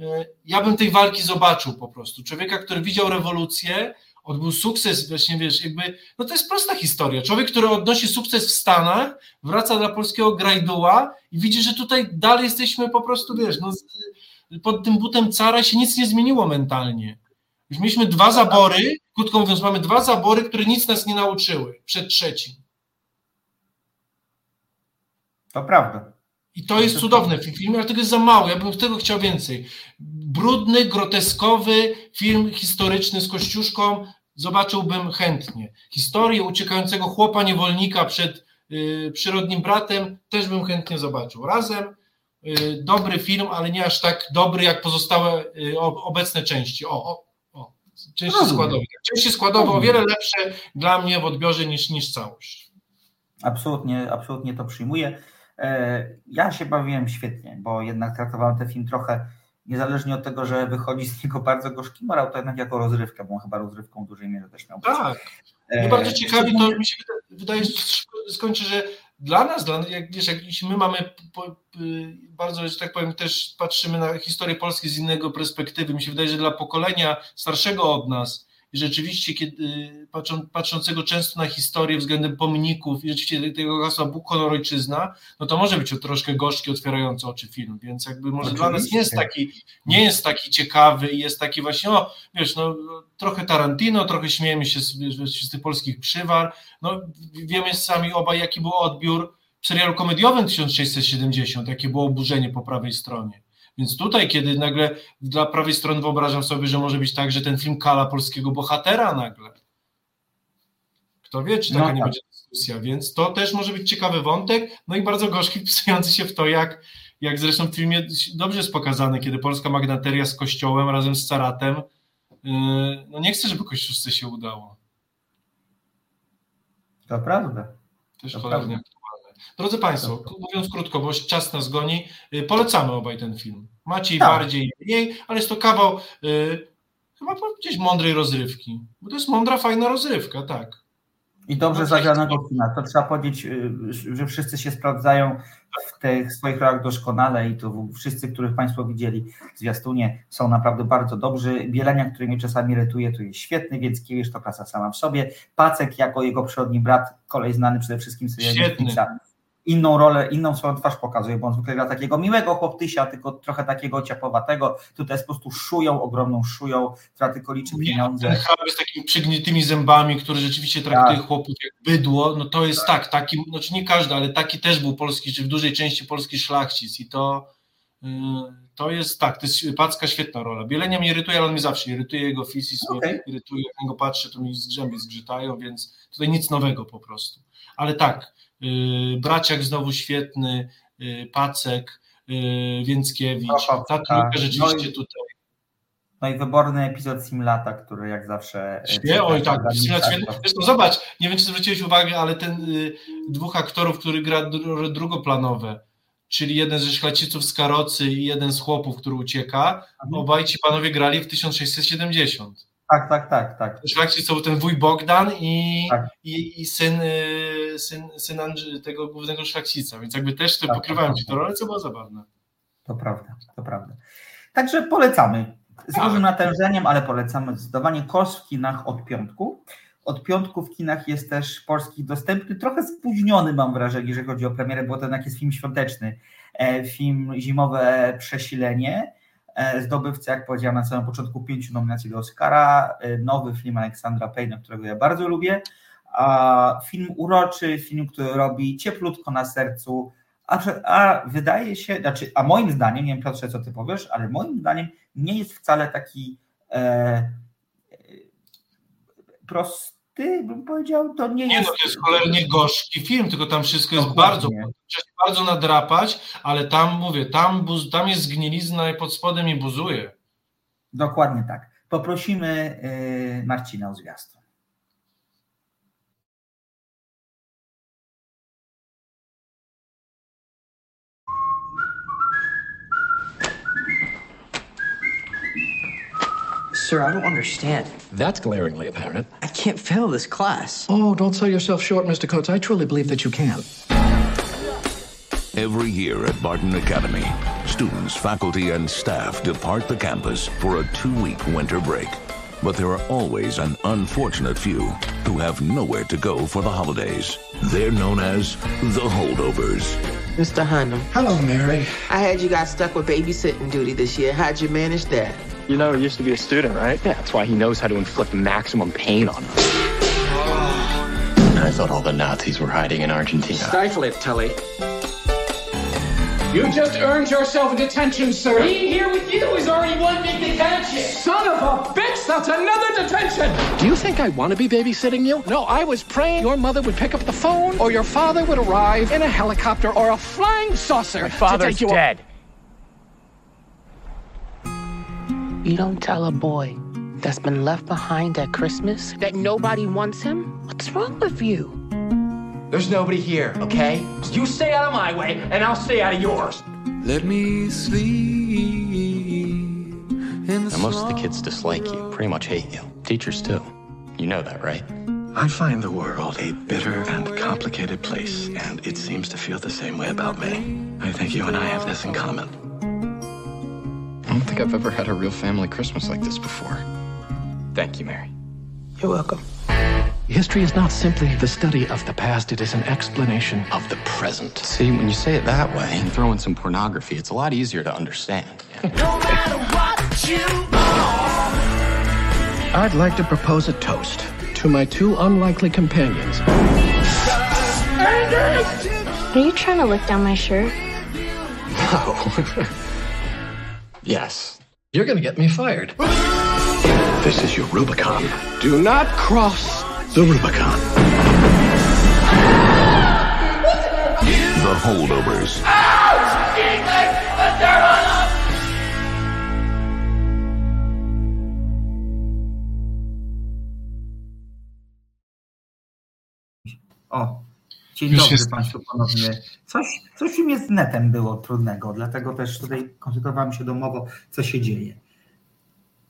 E, ja bym tej walki zobaczył po prostu. Człowieka, który widział rewolucję, odbył sukces, właśnie wiesz, jakby, no to jest prosta historia. Człowiek, który odnosi sukces w Stanach, wraca dla polskiego grajduła i widzi, że tutaj dalej jesteśmy po prostu, wiesz, no pod tym butem cara się nic nie zmieniło mentalnie. Już mieliśmy dwa zabory, krótko mówiąc, mamy dwa zabory, które nic nas nie nauczyły przed trzecim. To prawda. I to jest cudowne w filmie, ale tego jest za mało. Ja bym tego chciał więcej. Brudny, groteskowy film historyczny z Kościuszką zobaczyłbym chętnie. Historię uciekającego chłopa niewolnika przed y, przyrodnim bratem też bym chętnie zobaczył. Razem Y, dobry film, ale nie aż tak dobry jak pozostałe y, obecne części. O, o, o części składowe. Części składowe o wiele lepsze dla mnie w odbiorze niż, niż całość. Absolutnie, absolutnie to przyjmuję. E, ja się bawiłem świetnie, bo jednak traktowałem ten film trochę, niezależnie od tego, że wychodzi z niego bardzo gorzki morał, to jednak jako rozrywkę, bo on chyba rozrywką w dużej mierze też miał być. Tak. Mnie bardzo ciekawi, to mi się wydaje, skończy, że dla nas, dla, jak wiesz, jak my mamy po, bardzo, że tak powiem, też patrzymy na historię Polski z innego perspektywy. Mi się wydaje, że dla pokolenia starszego od nas i rzeczywiście, kiedy patrzą, patrzącego często na historię względem pomników i rzeczywiście tego hasła Bóg, honor, ojczyzna, no to może być troszkę gorzki, otwierający oczy film, więc jakby może oczywiście. dla nas nie jest taki, nie jest taki ciekawy i jest taki właśnie, o, wiesz, no trochę Tarantino, trochę śmiejemy się z, wiesz, z tych polskich przywar, no wiemy sami obaj, jaki był odbiór w serialu komediowym 1670, jakie było oburzenie po prawej stronie Więc tutaj, kiedy nagle dla prawej strony wyobrażam sobie, że może być tak, że ten film kala polskiego bohatera nagle. Kto wie, czy taka No nie tak. będzie dyskusja, więc to też może być ciekawy wątek, no i bardzo gorzki wpisujący się w to, jak, jak zresztą w filmie dobrze jest pokazane, kiedy polska magnateria z kościołem razem z Caratem, yy, no nie chcę, żeby kościuszce się udało. To prawda. Też To cholernie. Drodzy Państwo, mówiąc krótko, bo czas nas goni, y, polecamy obaj ten film. Maciej Tak. bardziej i mniej, ale jest to kawał y, chyba gdzieś mądrej rozrywki. Bo to jest mądra, fajna rozrywka, tak. I dobrze No, zagranego kina. To trzeba powiedzieć, y, że wszyscy się sprawdzają w tych swoich rolach doskonale i to wszyscy, których Państwo widzieli w zwiastunie są naprawdę bardzo dobrzy. Bielenia, który mnie czasami irytuje, to jest świetny, więc Kiewisz to klasa sama w sobie. Pacek jako jego przyrodni brat, kolej znany przede wszystkim z Świetny. Netflixa. Inną rolę, inną swoją twarz pokazuje, bo on zwykle gra takiego miłego chłoptysia, tylko trochę takiego ciapowatego. Tutaj jest po prostu szują, ogromną szują, która tylko liczy pieniądze. Ten z takimi przygnitymi zębami, który rzeczywiście traktuje Tak. chłopów jak bydło, no to jest tak, taki, znaczy nie każdy, ale taki też był polski, czy w dużej części polski szlachcic i to y, to jest tak, to jest Packa świetna rola. Bielenia mnie irytuje, ale on mnie zawsze irytuje, jego fisis mnie irytuje, jak na niego patrzę, to mi zgrzęby zgrzytają, więc tutaj nic nowego po prostu. Ale tak, Braciak znowu świetny, y, Pacek, y, Więckiewicz, ta trójka No rzeczywiście i- tutaj No i wyborny epizod Simlata, który jak zawsze. e, Nie, oj tak, przepraszam, Simlat tak, świetny. tak. Zresztą zobacz, nie wiem czy zwróciłeś uwagę, ale ten y, dwóch aktorów, który gra dru, drugoplanowe, czyli jeden ze szlachciców z karocy i jeden z chłopów, który ucieka, Mhm. obaj ci panowie grali w 1670. Tak, tak, tak, tak. Szlachcic to był ten wuj Bogdan i, Tak. i, i syn, y, syn, syn Andrzy, tego głównego szlachcica, więc jakby też to Tak, pokrywałem ci to tak. rolę, co było zabawne. To prawda, to prawda. Także polecamy. Z Tak. różnym natężeniem, ale polecamy zdecydowanie. Kos w kinach od piątku. Od piątku w kinach jest też polski dostępny, trochę spóźniony mam wrażenie, jeżeli chodzi o premierę, bo to jednak jest film świąteczny. E, Film Zimowe Przesilenie. E, Zdobywca, jak powiedziałem na samym początku, pięciu nominacji do Oscara. E, Nowy film Aleksandra Payne, którego ja bardzo lubię. A Film uroczy, film, który robi cieplutko na sercu, a, a wydaje się, znaczy, a moim zdaniem, nie wiem Piotrze, co ty powiesz, ale moim zdaniem nie jest wcale taki e, e, prosty, bym powiedział, to nie Nie jest... no, to jest cholernie gorzki film, tylko tam wszystko jest bardzo, bardzo nadrapać, ale tam mówię, tam, buz, tam jest zgnilizna i pod spodem i buzuje. Dokładnie tak. Poprosimy e, Marcina o zwiastun. Sir, I don't understand. That's glaringly apparent. I can't fail this class. Oh, don't sell yourself short, Mr. Coates. I truly believe that you can. Every year at Barton Academy, students, faculty, and staff depart the campus for a two week winter break. But there are always an unfortunate few who have nowhere to go for the holidays. They're known as the holdovers. Mr. Hunnam. Hello, Mary. I heard you got stuck with babysitting duty this year. How'd you manage that? You know, he used to be a student, right? Yeah, that's why he knows how to inflict maximum pain on us. I thought all the Nazis were hiding in Argentina. Stifle it, Tully. You just earned yourself a detention, sir. Being here with you is already one big detention. Son of a bitch, that's another detention. Do you think I want to be babysitting you? No, I was praying your mother would pick up the phone or your father would arrive in a helicopter or a flying saucer My to father's take you dead. You don't tell a boy that's been left behind at Christmas that nobody wants him? What's wrong with you? There's nobody here, okay? You stay out of my way, and I'll stay out of yours. Let me sleep in the Now, most of the kids dislike you, pretty much hate you. Teachers, too. You know that, right? I find the world a bitter and complicated place, and it seems to feel the same way about me. I think you and I have this in common. I don't think I've ever had a real family Christmas like this before. Thank you, Mary. You're welcome. History is not simply the study of the past, it is an explanation Of the present. See, when you say it that way and throw in some pornography, it's a lot easier to understand. no matter what you are. I'd like to propose a toast to my two unlikely companions. Are you trying to look down my shirt? No. Yes. You're gonna get me fired. This is your Rubicon. Do not cross the Rubicon. The Holdovers. O, dzień Już dobry jest. Państwu ponownie. Coś, coś filmie z netem było trudnego, dlatego też tutaj konsultowałem się domowo, co się dzieje.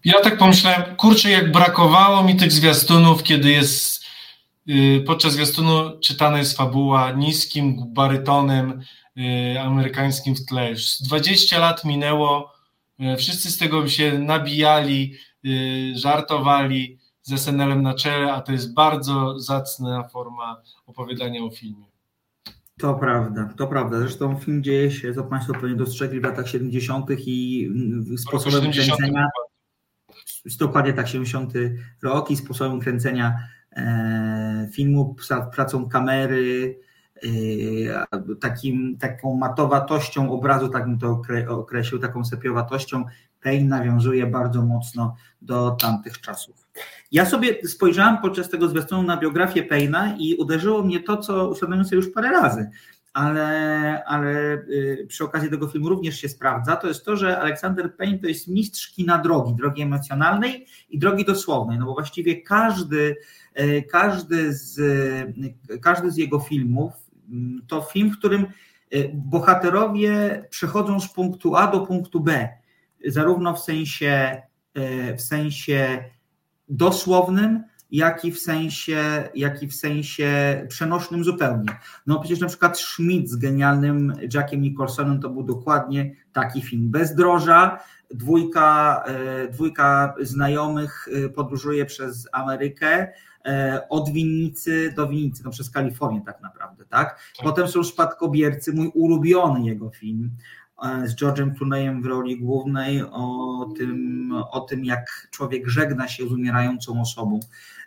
Ja tak pomyślałem, kurczę, jak brakowało mi tych zwiastunów, kiedy jest y, podczas zwiastunu czytana jest fabuła niskim barytonem y, amerykańskim w tle. Już 20 lat minęło, y, wszyscy z tego się nabijali, żartowali z SNL-em na czele, a to jest bardzo zacna forma opowiadania o filmie. To prawda, to prawda. Zresztą film dzieje się, co Państwo pewnie dostrzegli w latach 70. i sposobem 70. kręcenia. Dokładnie tak, 70 rok i sposobem kręcenia e, filmu, pra- pracą kamery, e, takim, taką matowatością obrazu, tak bym to okre- określił, taką sepiowatością. Payne nawiązuje bardzo mocno do tamtych czasów. Ja sobie spojrzałem podczas tego zwiastunu na biografię Payna i uderzyło mnie to, co uświadomiłem sobie już parę razy, ale, ale y, przy okazji tego filmu również się sprawdza, to jest to, że Aleksander Payne to jest mistrz kina drogi, drogi emocjonalnej i drogi dosłownej, no bo właściwie każdy, y, każdy, z, y, każdy z jego filmów mm, to film, w którym bohaterowie przechodzą z punktu A do punktu B, zarówno w sensie, y, w sensie dosłownym, jak i w sensie, jak i w sensie przenośnym zupełnie. No przecież na przykład Schmidt z genialnym Jackiem Nicholsonem to był dokładnie taki film. Bezdroża, dwójka, e, dwójka znajomych e, podróżuje przez Amerykę, e, od winnicy do winnicy, no przez Kalifornię tak naprawdę, tak? Potem są Spadkobiercy, mój ulubiony jego film, e, z George'em Clooneyem w roli głównej o tym, o tym, jak człowiek żegna się z umierającą osobą,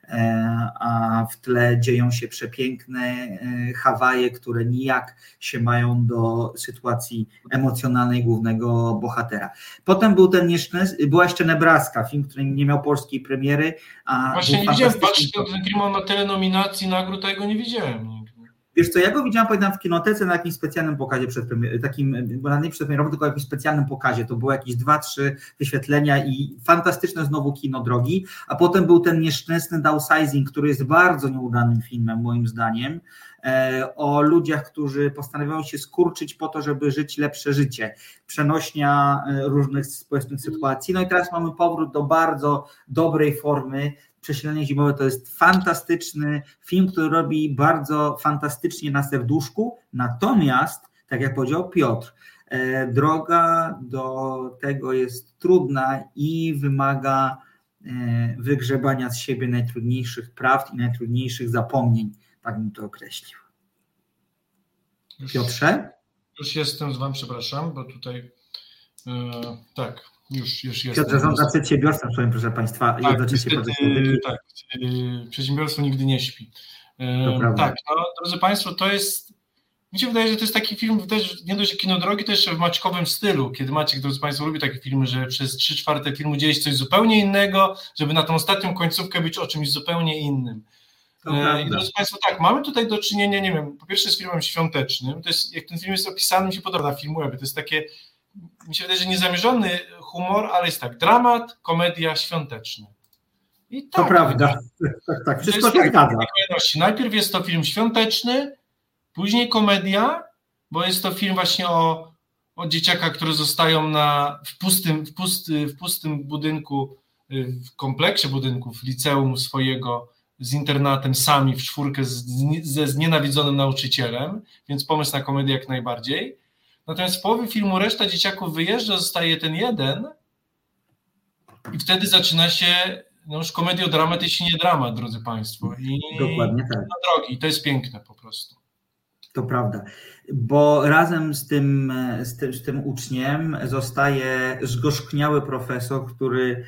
e, a w tle dzieją się przepiękne e, Hawaje, które nijak się mają do sytuacji emocjonalnej głównego bohatera. Potem był ten nieszczęsny, była jeszcze Nebraska, film, który nie miał polskiej premiery, a Właśnie nie widziałem, ten film ma na tyle nominacji, nagród, a nie widziałem. Wiesz co, ja go widziałem pamiętam w kinotece na jakimś specjalnym pokazie przed takim, bo nie przedpremierowym, tylko jakimś specjalnym pokazie. To było jakieś dwa, trzy wyświetlenia i fantastyczne znowu kino drogi. A potem był ten nieszczęsny downsizing, który jest bardzo nieudanym filmem moim zdaniem. E, O ludziach, którzy postanawiają się skurczyć po to, żeby żyć lepsze życie. Przenośnia e, różnych społecznych sytuacji. No i teraz mamy powrót do bardzo dobrej formy Przesilenie zimowe to jest fantastyczny film, który robi bardzo fantastycznie na serduszku. Natomiast, tak jak powiedział Piotr, e, droga do tego jest trudna i wymaga wygrzebania z siebie najtrudniejszych prawd i najtrudniejszych zapomnień. Tak bym to określił. Piotrze? Już jestem z Wami, przepraszam, bo tutaj. E, tak, już, już jestem. Piotr zarządza przedsiębiorstwem swoim, proszę Państwa. Tak, jednocześnie niestety, tak, e, przedsiębiorstwo nigdy nie śpi. Prawda. tak, no, drodzy Państwo, to jest. Mi się wydaje, że to jest taki film, też nie dość, że kino drogi, to jeszcze w maćkowym stylu, kiedy Maciek, drodzy Państwo, lubi takie filmy, że przez trzy czwarte filmu dzieje się coś zupełnie innego, żeby na tą ostatnią końcówkę być o czymś zupełnie innym. To E, I drodzy Państwo, tak, mamy tutaj do czynienia, nie wiem, po pierwsze z filmem świątecznym, to jest, jak ten film jest opisany, mi się podoba na filmu, jakby to jest takie, mi się wydaje, że niezamierzony humor, ale jest tak, dramat, komedia, świąteczny. I To tak, prawda. Tak, tak, to wszystko tak, kolejności. Najpierw jest to film świąteczny, później komedia, bo jest to film właśnie o, o dzieciakach, które zostają na, w, pustym, w, pusty, w pustym budynku, w kompleksie budynków liceum swojego z internatem sami w czwórkę z, ze znienawidzonym nauczycielem, więc pomysł na komedię jak najbardziej. Natomiast w połowie filmu reszta dzieciaków wyjeżdża, zostaje ten jeden i wtedy zaczyna się no już komediodramat, jeśli nie dramat, drodzy Państwo. I Dokładnie tak. na drogi. I to jest piękne po prostu. To prawda, bo razem z tym, z tym, z tym uczniem zostaje zgorzkniały profesor, który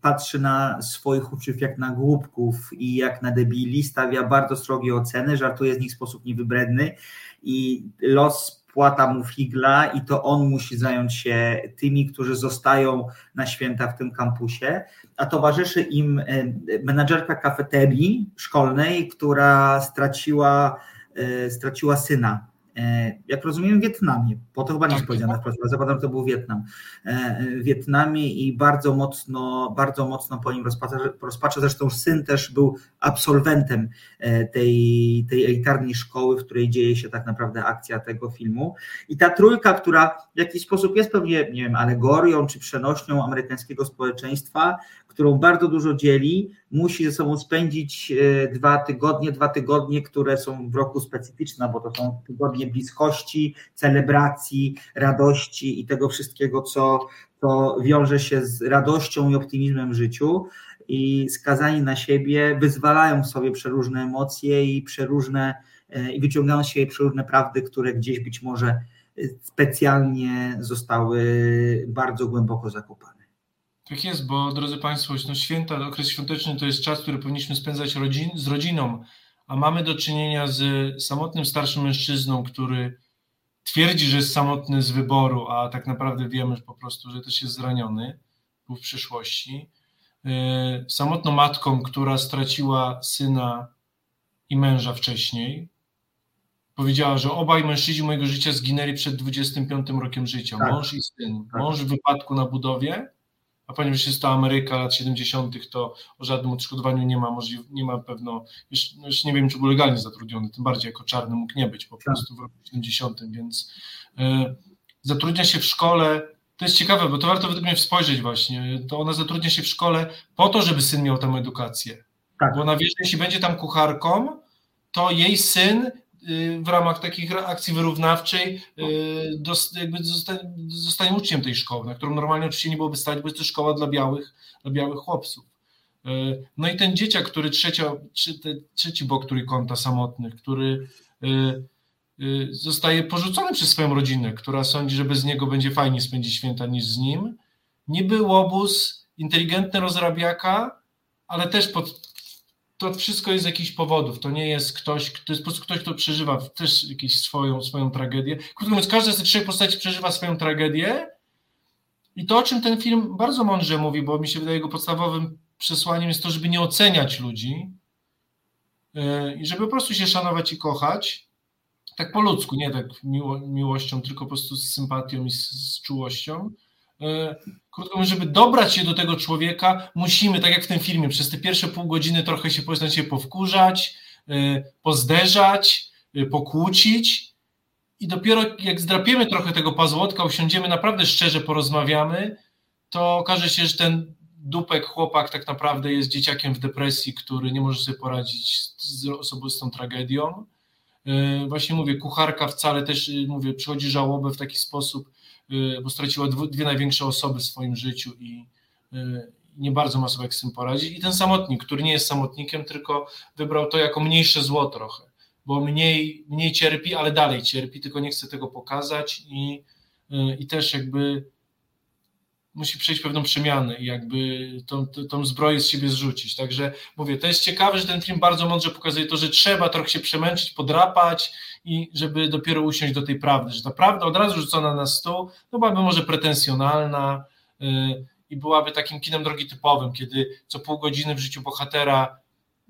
patrzy na swoich uczniów jak na głupków i jak na debili, stawia bardzo srogie oceny, żartuje z nich w sposób niewybredny i los wpłata mu figla i to on musi zająć się tymi, którzy zostają na święta w tym kampusie, a towarzyszy im e, menadżerka kafeterii szkolnej, która straciła, e, straciła syna. E, jak rozumiem, Wietnamie, bo to chyba nie jest tak. powiedziane wprost, ale zakładam, to był Wietnam. E, Wietnamie i bardzo mocno, bardzo mocno po nim rozpacza, rozpacza. Zresztą syn też był absolwentem e, tej, tej elitarnej szkoły, w której dzieje się tak naprawdę akcja tego filmu. I ta trójka, która w jakiś sposób jest pewnie, nie wiem, alegorią czy przenośnią amerykańskiego społeczeństwa, którą bardzo dużo dzieli, musi ze sobą spędzić e, dwa tygodnie, dwa tygodnie, które są w roku specyficzne, bo to są tygodnie bliskości, celebracji, radości i tego wszystkiego, co, co wiąże się z radością i optymizmem w życiu. I skazani na siebie wyzwalają sobie przeróżne emocje i przeróżne e, i wyciągają z siebie przeróżne prawdy, które gdzieś być może specjalnie zostały bardzo głęboko zakopane. Tak jest, bo drodzy Państwo, no święta, okres świąteczny to jest czas, który powinniśmy spędzać rodzin, z rodziną, a mamy do czynienia z samotnym starszym mężczyzną, który twierdzi, że jest samotny z wyboru, a tak naprawdę wiemy po prostu, że też jest zraniony, był w przyszłości. E, samotną matką, która straciła syna i męża wcześniej. Powiedziała, że obaj mężczyźni mojego życia zginęli przed 25 rokiem życia. Tak. Mąż i syn. Tak. Mąż w wypadku na budowie, a ponieważ jest to Ameryka lat 70., to o żadnym odszkodowaniu nie ma możliw- nie ma pewno, już, no już, nie wiem, czy był legalnie zatrudniony, tym bardziej jako czarny mógł nie być po tak. prostu w roku 70., więc y, zatrudnia się w szkole, to jest ciekawe, bo to warto według mnie spojrzeć właśnie, to ona zatrudnia się w szkole po to, żeby syn miał tam edukację, tak. bo ona wie, że jeśli będzie tam kucharką, to jej syn w ramach takich akcji wyrównawczej y, zostanie, uczniem tej szkoły, na którą normalnie oczywiście nie byłoby stać, bo jest to szkoła dla białych, dla białych chłopców. Y, no i ten dzieciak, który trzecia, trzeci bok trójkąta samotnych, który y, zostaje porzucony przez swoją rodzinę, która sądzi, że bez niego będzie fajniej spędzić święta niż z nim. Niby łobuz, inteligentny rozrabiaka, ale też pod to wszystko jest z jakichś powodów. To nie jest ktoś, to jest po prostu ktoś, kto przeżywa też jakąś swoją, swoją tragedię. Krótko mówiąc, każda z tych trzech postaci przeżywa swoją tragedię. I to, o czym ten film bardzo mądrze mówi, bo mi się wydaje, jego podstawowym przesłaniem jest to, żeby nie oceniać ludzi e, i żeby po prostu się szanować i kochać, tak po ludzku, nie tak miło, miłością, tylko po prostu z sympatią i z, z czułością. Krótko mówiąc, żeby dobrać się do tego człowieka, musimy, tak jak w tym filmie, przez te pierwsze pół godziny trochę się poznać się powkurzać, e, pozderzać, e, pokłócić i dopiero jak zdrapiemy trochę tego pazłotka, usiądziemy, naprawdę szczerze porozmawiamy, to okaże się, że ten dupek chłopak tak naprawdę jest dzieciakiem w depresji, który nie może sobie poradzić z osobistą tragedią. Właśnie mówię, kucharka wcale też, mówię, przychodzi żałobę w taki sposób, Y, bo straciła dwie największe osoby w swoim życiu i y, nie bardzo ma sobie jak z tym poradzić. I ten samotnik, który nie jest samotnikiem, tylko wybrał to jako mniejsze zło trochę, bo mniej, mniej cierpi, ale dalej cierpi, tylko nie chce tego pokazać i, y, i też jakby musi przejść pewną przemianę i jakby tą, tą zbroję z siebie zrzucić. Także mówię, to jest ciekawe, że ten film bardzo mądrze pokazuje to, że trzeba trochę się przemęczyć, podrapać i żeby dopiero usiąść do tej prawdy, że ta prawda od razu rzucona na stół, no byłaby może pretensjonalna yy, i byłaby takim kinem drogi typowym, kiedy co pół godziny w życiu bohatera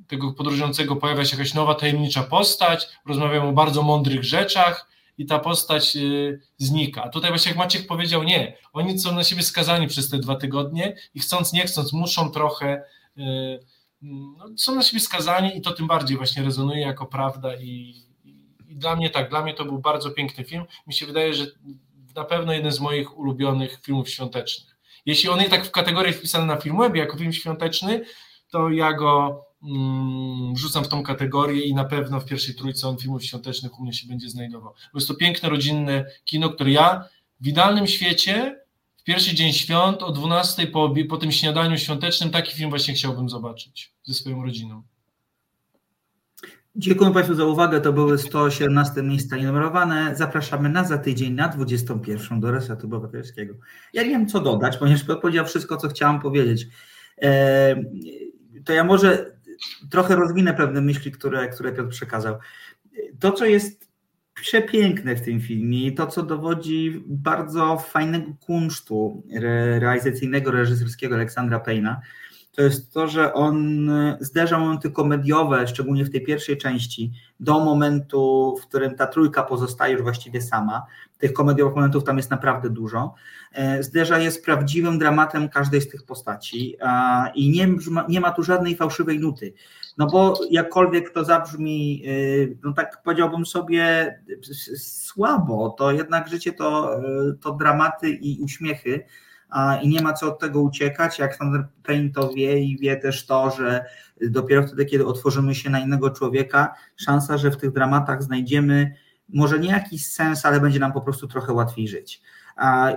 tego podróżującego pojawia się jakaś nowa, tajemnicza postać, rozmawiamy o bardzo mądrych rzeczach, i ta postać y, znika. A tutaj właśnie jak Maciek powiedział, nie, oni są na siebie skazani przez te dwa tygodnie i chcąc, nie chcąc, muszą trochę, y, no, są na siebie skazani i to tym bardziej właśnie rezonuje jako prawda i, i dla mnie tak, dla mnie to był bardzo piękny film. Mi się wydaje, że na pewno jeden z moich ulubionych filmów świątecznych. Jeśli on jest tak w kategorii wpisany na Filmwebie jako film świąteczny, to ja go wrzucam w tą kategorię i na pewno w pierwszej trójce on filmów świątecznych u mnie się będzie znajdował. Bo jest to piękne, rodzinne kino, które ja w idealnym świecie w pierwszy dzień świąt o 12 po, po tym śniadaniu świątecznym taki film właśnie chciałbym zobaczyć ze swoją rodziną. Dziękuję Państwu za uwagę. To były 118 miejsca nienumerowane. Zapraszamy na za tydzień na 21 do Resetu Obywatelskiego. Ja nie wiem, co dodać, ponieważ powiedział wszystko, co chciałam powiedzieć to ja może trochę rozwinę pewne myśli, które, które Piotr przekazał. To, co jest przepiękne w tym filmie i to, co dowodzi bardzo fajnego kunsztu realizacyjnego, reżyserskiego Aleksandra Payna, to jest to, że on zderza momenty komediowe, szczególnie w tej pierwszej części, do momentu, w którym ta trójka pozostaje już właściwie sama. Tych komediowych momentów tam jest naprawdę dużo. E, zderza je z prawdziwym dramatem każdej z tych postaci i nie, nie ma tu żadnej fałszywej nuty. No bo jakkolwiek to zabrzmi, y, no tak powiedziałbym sobie, słabo, to jednak życie to, to dramaty i uśmiechy i nie ma co od tego uciekać. Jak Sander Payne to wie i wie też to, że dopiero wtedy, kiedy otworzymy się na innego człowieka, szansa, że w tych dramatach znajdziemy może nie jakiś sens, ale będzie nam po prostu trochę łatwiej żyć.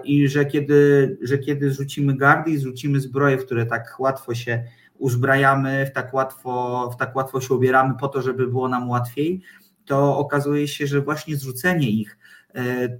I że kiedy, że kiedy zrzucimy gardy i zrzucimy zbroje, w które tak łatwo się uzbrajamy, w tak, łatwo, w tak łatwo się ubieramy po to, żeby było nam łatwiej, to okazuje się, że właśnie zrzucenie ich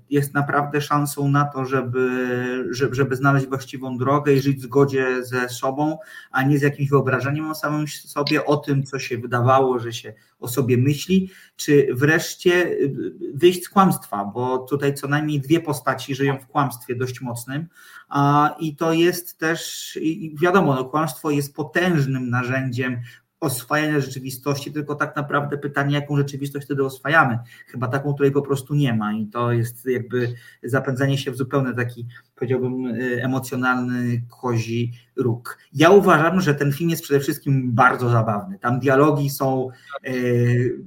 jest naprawdę szansą na to, żeby, żeby znaleźć właściwą drogę i żyć w zgodzie ze sobą, a nie z jakimś wyobrażeniem o samym sobie, o tym, co się wydawało, że się o sobie myśli, czy wreszcie y, wyjść z kłamstwa, bo tutaj co najmniej dwie postaci żyją w kłamstwie dość mocnym, a, i to jest też, wiadomo, no, kłamstwo jest potężnym narzędziem oswajania rzeczywistości, tylko tak naprawdę pytanie, jaką rzeczywistość wtedy oswajamy. Chyba taką, której po prostu nie ma i to jest jakby zapędzanie się w zupełnie taki, powiedziałbym, y, emocjonalny kozi róg. Ja uważam, że ten film jest przede wszystkim bardzo zabawny. Tam dialogi są y,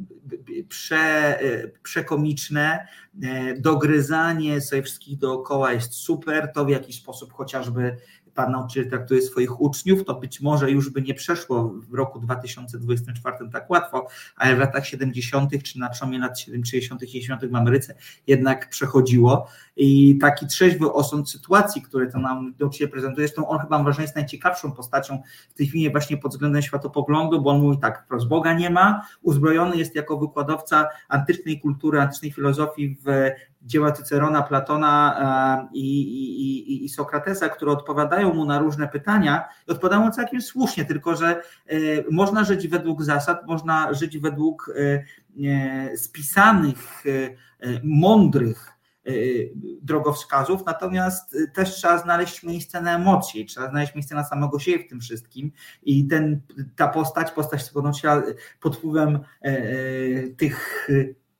prze, y, przekomiczne, dogryzanie sobie wszystkich dookoła jest super, to w jakiś sposób chociażby pan nauczyciel traktuje swoich uczniów, to być może już by nie przeszło w roku 2024 tak łatwo, ale w latach 70. czy na przełomie lat 60. i 70. w Ameryce jednak przechodziło. I taki trzeźwy osąd sytuacji, który to nam nauczyciel prezentuje, zresztą on chyba wrażenie jest najciekawszą postacią w tej chwili właśnie pod względem światopoglądu, bo on mówi tak, wprost Boga nie ma, uzbrojony jest jako wykładowca antycznej kultury, antycznej filozofii w dzieła Cycerona, Platona e, i, i, i, Sokratesa, które odpowiadają mu na różne pytania i odpowiadają mu całkiem słusznie, tylko że e, można żyć według zasad, można żyć według e, spisanych, mądrych drogowskazów, natomiast też trzeba znaleźć miejsce na emocje, trzeba znaleźć miejsce na samego siebie w tym wszystkim i ten, ta postać, postać Spodnocia pod wpływem tych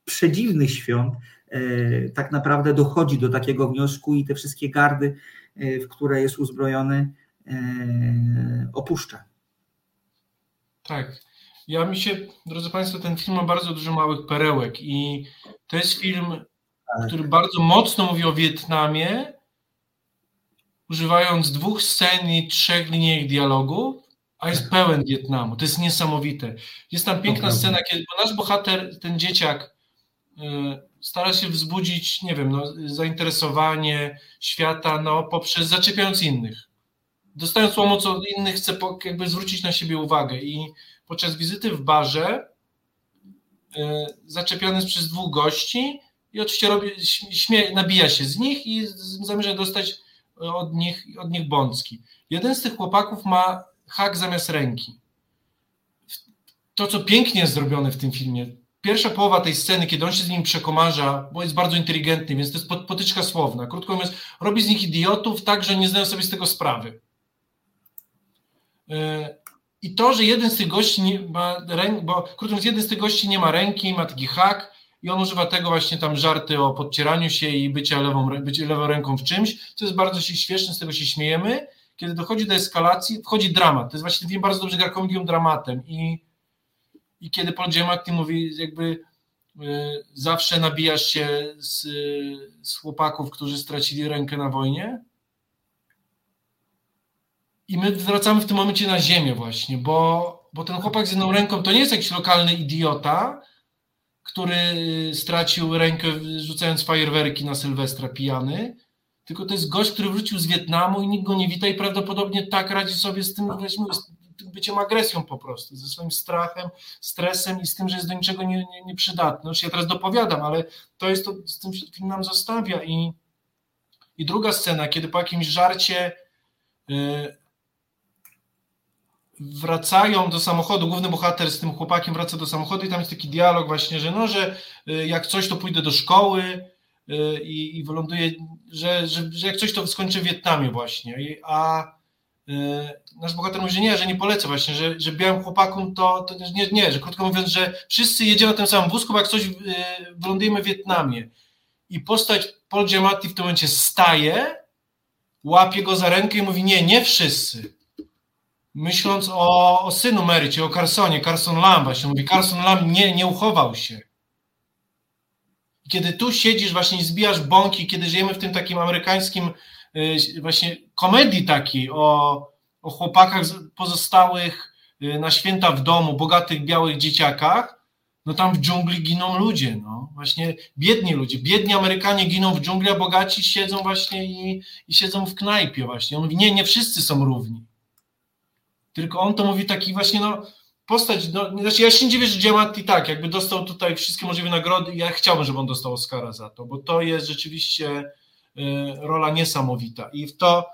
przedziwnych świąt E, tak naprawdę dochodzi do takiego wniosku i te wszystkie gardy, e, w które jest uzbrojony, e, opuszcza. Tak. Ja mi się, drodzy Państwo, ten film ma bardzo dużo małych perełek i to jest film, tak. który bardzo mocno mówi o Wietnamie, używając dwóch scen i trzech linijek dialogu, a jest pełen Wietnamu. To jest niesamowite. Jest tam piękna scena, kiedy nasz bohater, ten dzieciak, stara się wzbudzić, nie wiem, no, zainteresowanie świata no, poprzez zaczepiając innych. Dostając pomoc od innych, chce jakby zwrócić na siebie uwagę i podczas wizyty w barze y, zaczepiony jest przez dwóch gości i oczywiście robi, śmie, nabija się z nich i zamierza dostać od nich, od nich bącki. Jeden z tych chłopaków ma hak zamiast ręki. To, co pięknie jest zrobione w tym filmie, pierwsza połowa tej sceny, kiedy on się z nim przekomarza, bo jest bardzo inteligentny, więc to jest potyczka słowna. Krótko mówiąc, robi z nich idiotów tak, że nie zdają sobie z tego sprawy. E, I to, że jeden z tych gości nie ma ręki, bo krótko mówiąc, jeden z tych gości nie ma ręki, ma taki hak i on używa tego właśnie tam żarty o podcieraniu się i bycia lewą, bycie lewą ręką w czymś, co jest bardzo śmieszne, z tego się śmiejemy. Kiedy dochodzi do eskalacji, wchodzi dramat. To jest właśnie film bardzo dobrze gra komedią dramatem i i kiedy Paul Giamatti mówi, jakby y, zawsze nabijasz się z, z chłopaków, którzy stracili rękę na wojnie. I my wracamy w tym momencie na ziemię właśnie, bo, bo ten chłopak z jedną ręką to nie jest jakiś lokalny idiota, który stracił rękę rzucając fajerwerki na Sylwestra pijany, tylko to jest gość, który wrócił z Wietnamu i nikt go nie wita i prawdopodobnie tak radzi sobie z tym, weźmy, byciem agresją po prostu, ze swoim strachem, stresem i z tym, że jest do niczego nie, nie, nieprzydatny. Już ja teraz dopowiadam, ale to jest to, z tym film nam zostawia i, i druga scena, kiedy po jakimś żarcie yy, wracają do samochodu, główny bohater z tym chłopakiem wraca do samochodu i tam jest taki dialog właśnie, że no, że y, jak coś to pójdę do szkoły y, i, i wyląduję, że, że, że jak coś to skończę w Wietnamie właśnie, a y, nasz bohater mówi, że nie, że nie polecę właśnie, że, że białym chłopakom to, to nie, nie, że krótko mówiąc, że wszyscy jedziemy na tym samym wózku, bo jak coś wylądujemy w Wietnamie. I postać Paul Giamatti w tym momencie staje, łapie go za rękę i mówi, nie, nie wszyscy, myśląc o, o synu Mary, czy o Carsonie, Carson Lamb właśnie mówi, Carson Lamb nie, nie uchował się. Kiedy tu siedzisz właśnie zbijasz bąki, kiedy żyjemy w tym takim amerykańskim y, właśnie komedii takiej o, o chłopakach pozostałych y, na święta w domu, bogatych białych dzieciakach, no tam w dżungli giną ludzie, no właśnie biedni ludzie, biedni Amerykanie giną w dżungli, a bogaci siedzą właśnie i, i siedzą w knajpie właśnie. On mówi, nie, nie wszyscy są równi. Tylko on to mówi taki właśnie, no, postać, no, znaczy ja się nie dziwię, że Giamatti tak, jakby dostał tutaj wszystkie możliwe nagrody i ja chciałbym, żeby on dostał Oscara za to, bo to jest rzeczywiście y, rola niesamowita. I w to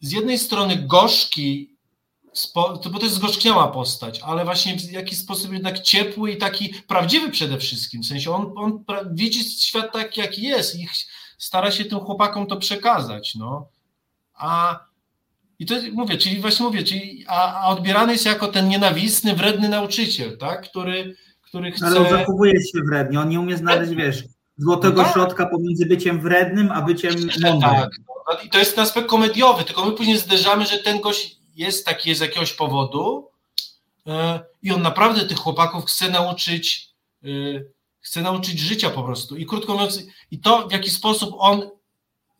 z jednej strony gorzki, to, bo to jest zgorzkniała postać, ale właśnie w jakiś sposób jednak ciepły i taki prawdziwy przede wszystkim, w sensie on, on widzi świat taki, jaki jest i stara się tym chłopakom to przekazać, no, a i to mówię, czyli właśnie mówię, czyli, a, a odbierany jest jako ten nienawistny, wredny nauczyciel, tak? który, który chce. Ale on zachowuje się wrednie, on nie umie znaleźć, wiesz, złotego tak. środka pomiędzy byciem wrednym, a byciem mądrym. Tak. No, I to jest ten aspekt komediowy, tylko my później zderzamy, że ten gość jest taki z jakiegoś powodu yy, i on naprawdę tych chłopaków chce nauczyć, yy, chce nauczyć życia po prostu. I krótko mówiąc, i to w jaki sposób on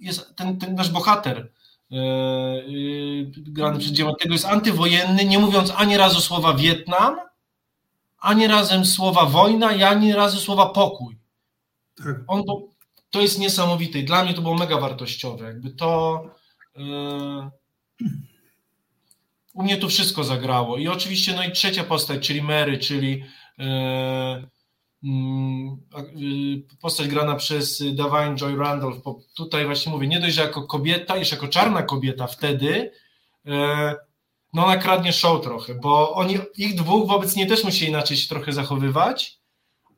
jest, ten, ten nasz bohater, grany przez Diamantego jest antywojenny, nie mówiąc ani razu słowa Wietnam, ani razem słowa wojna i ani razu słowa pokój. Tak. On to, to jest niesamowite i dla mnie to było mega wartościowe. Jakby to yy, u mnie to wszystko zagrało. I oczywiście no i trzecia postać, czyli Mary, czyli yy, postać grana przez Davine Joy Randolph, bo tutaj właśnie mówię, nie dość, że jako kobieta, jeszcze jako czarna kobieta wtedy, e, no ona kradnie show trochę, bo oni, ich dwóch wobec niej też musieli inaczej się trochę zachowywać,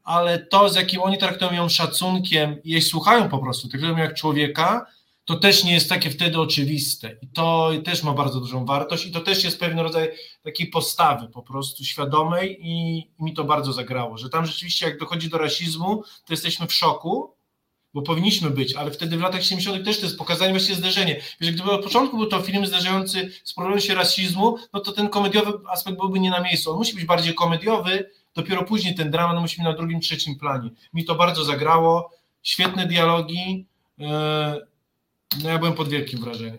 ale to, z jakim oni traktują ją szacunkiem i jej słuchają po prostu, traktują jak człowieka, to też nie jest takie wtedy oczywiste i to też ma bardzo dużą wartość i to też jest pewien rodzaj takiej postawy po prostu świadomej i, mi to bardzo zagrało, że tam rzeczywiście jak dochodzi do rasizmu, to jesteśmy w szoku, bo powinniśmy być, ale wtedy w latach 70. też to jest pokazanie właśnie zderzenie. Że gdyby od początku był to film zderzający z problemem się rasizmu, no to ten komediowy aspekt byłby nie na miejscu. On musi być bardziej komediowy, dopiero później ten dramat musi być na drugim, trzecim planie. Mi to bardzo zagrało, świetne dialogi, yy, no ja byłem pod wielkim wrażeniem.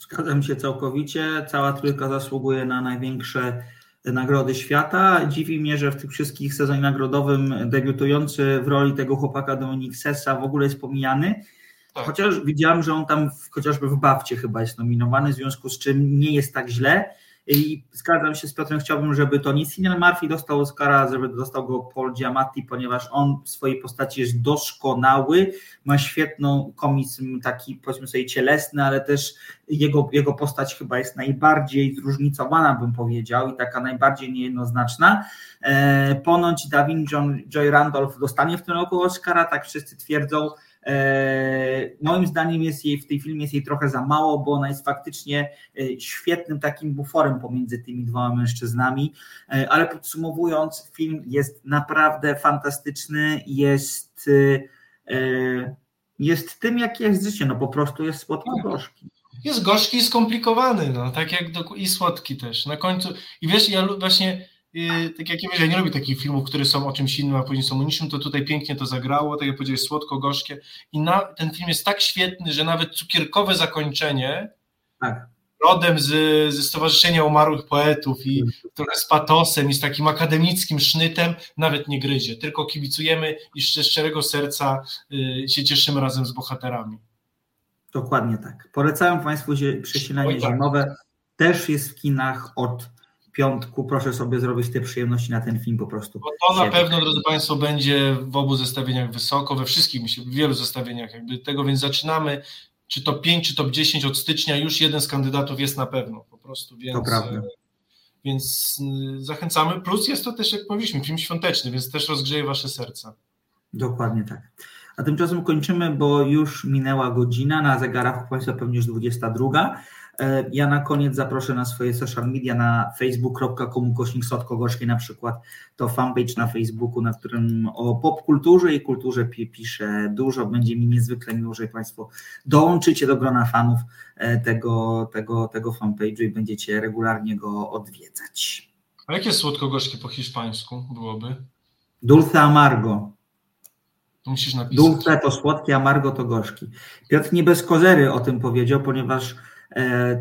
Zgadzam się całkowicie. Cała trójka zasługuje na największe nagrody świata. Dziwi mnie, że w tym wszystkich sezonie nagrodowym debiutujący w roli tego chłopaka Dominik Sessa w ogóle jest pomijany. Tak. Chociaż widziałem, że on tam w, chociażby w Bawcie chyba jest nominowany, w związku z czym nie jest tak źle. I zgadzam się z Piotrem, chciałbym, żeby to nie Cillian Murphy dostał Oscara, żeby dostał go Paul Giamatti, ponieważ on w swojej postaci jest doskonały, ma świetną komizm taki powiedzmy sobie cielesny, ale też jego, jego postać chyba jest najbardziej zróżnicowana, bym powiedział, i taka najbardziej niejednoznaczna. E, ponoć Davin John, Joy Randolph dostanie w tym roku Oscara, tak wszyscy twierdzą, moim zdaniem jest jej w tej filmie jest jej trochę za mało, bo ona jest faktycznie e, świetnym takim buforem pomiędzy tymi dwoma mężczyznami, e, ale podsumowując, film jest naprawdę fantastyczny, jest jest tym, jakie jest życie, no po prostu jest słodko-gorzki. Jest gorzki i skomplikowany, no, tak jak do, i słodki też. Na końcu, i wiesz, ja właśnie tak jak ja mówię, ja nie lubię takich filmów, które są o czymś innym, a później są o niczym, to tutaj pięknie to zagrało, tak jak powiedziałeś, słodko-gorzkie i na, ten film jest tak świetny, że nawet cukierkowe zakończenie tak. rodem z, ze Stowarzyszenia Umarłych Poetów i trochę z patosem i z takim akademickim sznytem nawet nie gryzie, tylko kibicujemy i z szczerego serca y, się cieszymy razem z bohaterami. Dokładnie tak. Polecałem Państwu przesilanie tak. zimowe. Też jest w kinach od piątku proszę sobie zrobić te przyjemności na ten film po prostu. Bo to na pewno, drodzy Państwo, będzie w obu zestawieniach wysoko, we wszystkich, myślę, w wielu zestawieniach jakby tego, więc zaczynamy czy top 5, czy top 10 od stycznia już jeden z kandydatów jest na pewno po prostu, więc, To prawda. więc y, zachęcamy. Plus jest to też, jak powiedzieliśmy, film świąteczny, więc też rozgrzeje wasze serca. Dokładnie tak. A tymczasem kończymy, bo już minęła godzina, na zegarach Państwa pewnie już 22. E, Ja na koniec zaproszę na swoje social media, na facebook.com kośnik Sotko Gorzkiej na przykład, to fanpage na Facebooku, na którym o popkulturze i kulturze pi- piszę dużo. Będzie mi niezwykle miło, że Państwo dołączycie do grona fanów e, tego, tego, tego fanpage'u i będziecie regularnie go odwiedzać. A jakie słodko-gorzkie po hiszpańsku byłoby? Dulce Amargo. To musisz napisać. Dulce to słodkie, amargo to gorzki. Piotr nie bez kozery o tym powiedział, ponieważ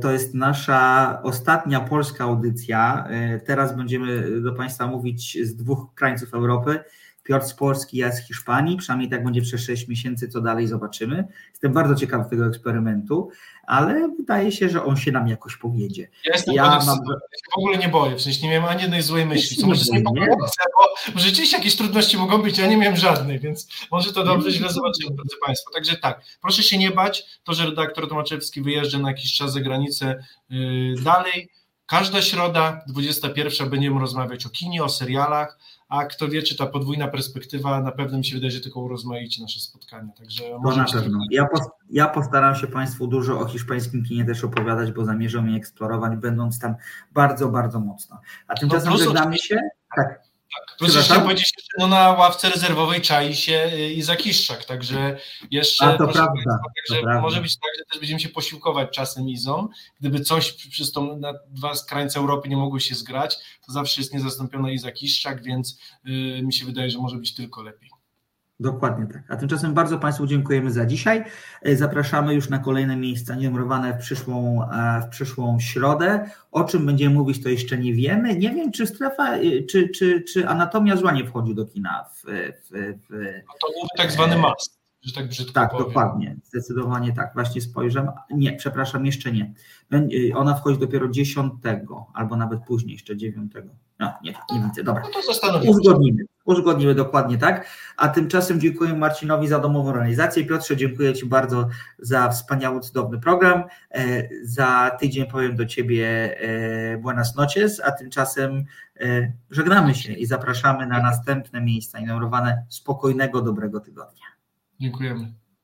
to jest nasza ostatnia polska audycja. E, Teraz będziemy do Państwa mówić z dwóch krańców Europy. Piotr z Polski, ja z Hiszpanii. Przynajmniej tak będzie przez 6 miesięcy, co dalej zobaczymy. Jestem bardzo ciekaw tego eksperymentu, ale wydaje się, że on się nam jakoś powiedzie. Ja jestem Ja mam- ja się w ogóle nie boję, w sensie nie miałem ani jednej złej myśli, co może nie. bo rzeczywiście jakieś trudności mogą być, ja nie miałem żadnej, więc może to dobrze, źle zobaczymy, drodzy Państwo. Także tak, proszę się nie bać, to, że redaktor Tomaczewski wyjeżdża na jakiś czas za granicę yy, dalej, każda środa, 21, będziemy rozmawiać o kinie, o serialach, a kto wie, czy ta podwójna perspektywa na pewno mi się wydaje, że tylko urozmaici nasze spotkanie, także To na pewno. Ja, pos, ja postaram się Państwu dużo o hiszpańskim kinie też opowiadać, bo zamierzam je eksplorować, będąc tam bardzo, bardzo mocno. A tymczasem plus żegnamy się. Tak. Plus jeszcze powiedzieć, że no na ławce rezerwowej czai się y, Izak Iszczak, także jeszcze A, to prawda, Państwa, to także prawda. może być tak, że też będziemy się posiłkować czasem Izą. Gdyby coś przez tą na dwa krańce Europy nie mogły się zgrać, to zawsze jest niezastąpiona Izak Iszczak, więc y, mi się wydaje, że może być tylko lepiej. Dokładnie tak. A tymczasem bardzo Państwu dziękujemy za dzisiaj. E, Zapraszamy już na kolejne miejsca numerowane w przyszłą, e, w przyszłą środę. O czym będziemy mówić, to jeszcze nie wiemy. Nie wiem, czy strefa, e, czy, czy, czy anatomia zła nie wchodzi do kina w, w, w, No to byłby tak zwany must, że tak brzydko Tak, powiem. dokładnie. Zdecydowanie tak. Właśnie spojrzę. Nie, przepraszam, jeszcze nie. Ona wchodzi dopiero 10 albo nawet później, jeszcze 9. No, nie, nie widzę. Dobra. No to zastanowimy. Uzgodnimy. Uzgodnimy dokładnie tak. A tymczasem dziękuję Marcinowi za domową realizację. Piotrze, dziękuję Ci bardzo za wspaniały, cudowny program. E, Za tydzień powiem do Ciebie e, buenas noches, a tymczasem e, żegnamy się i zapraszamy na następne miejsca inumerowane spokojnego, dobrego tygodnia. Dziękujemy.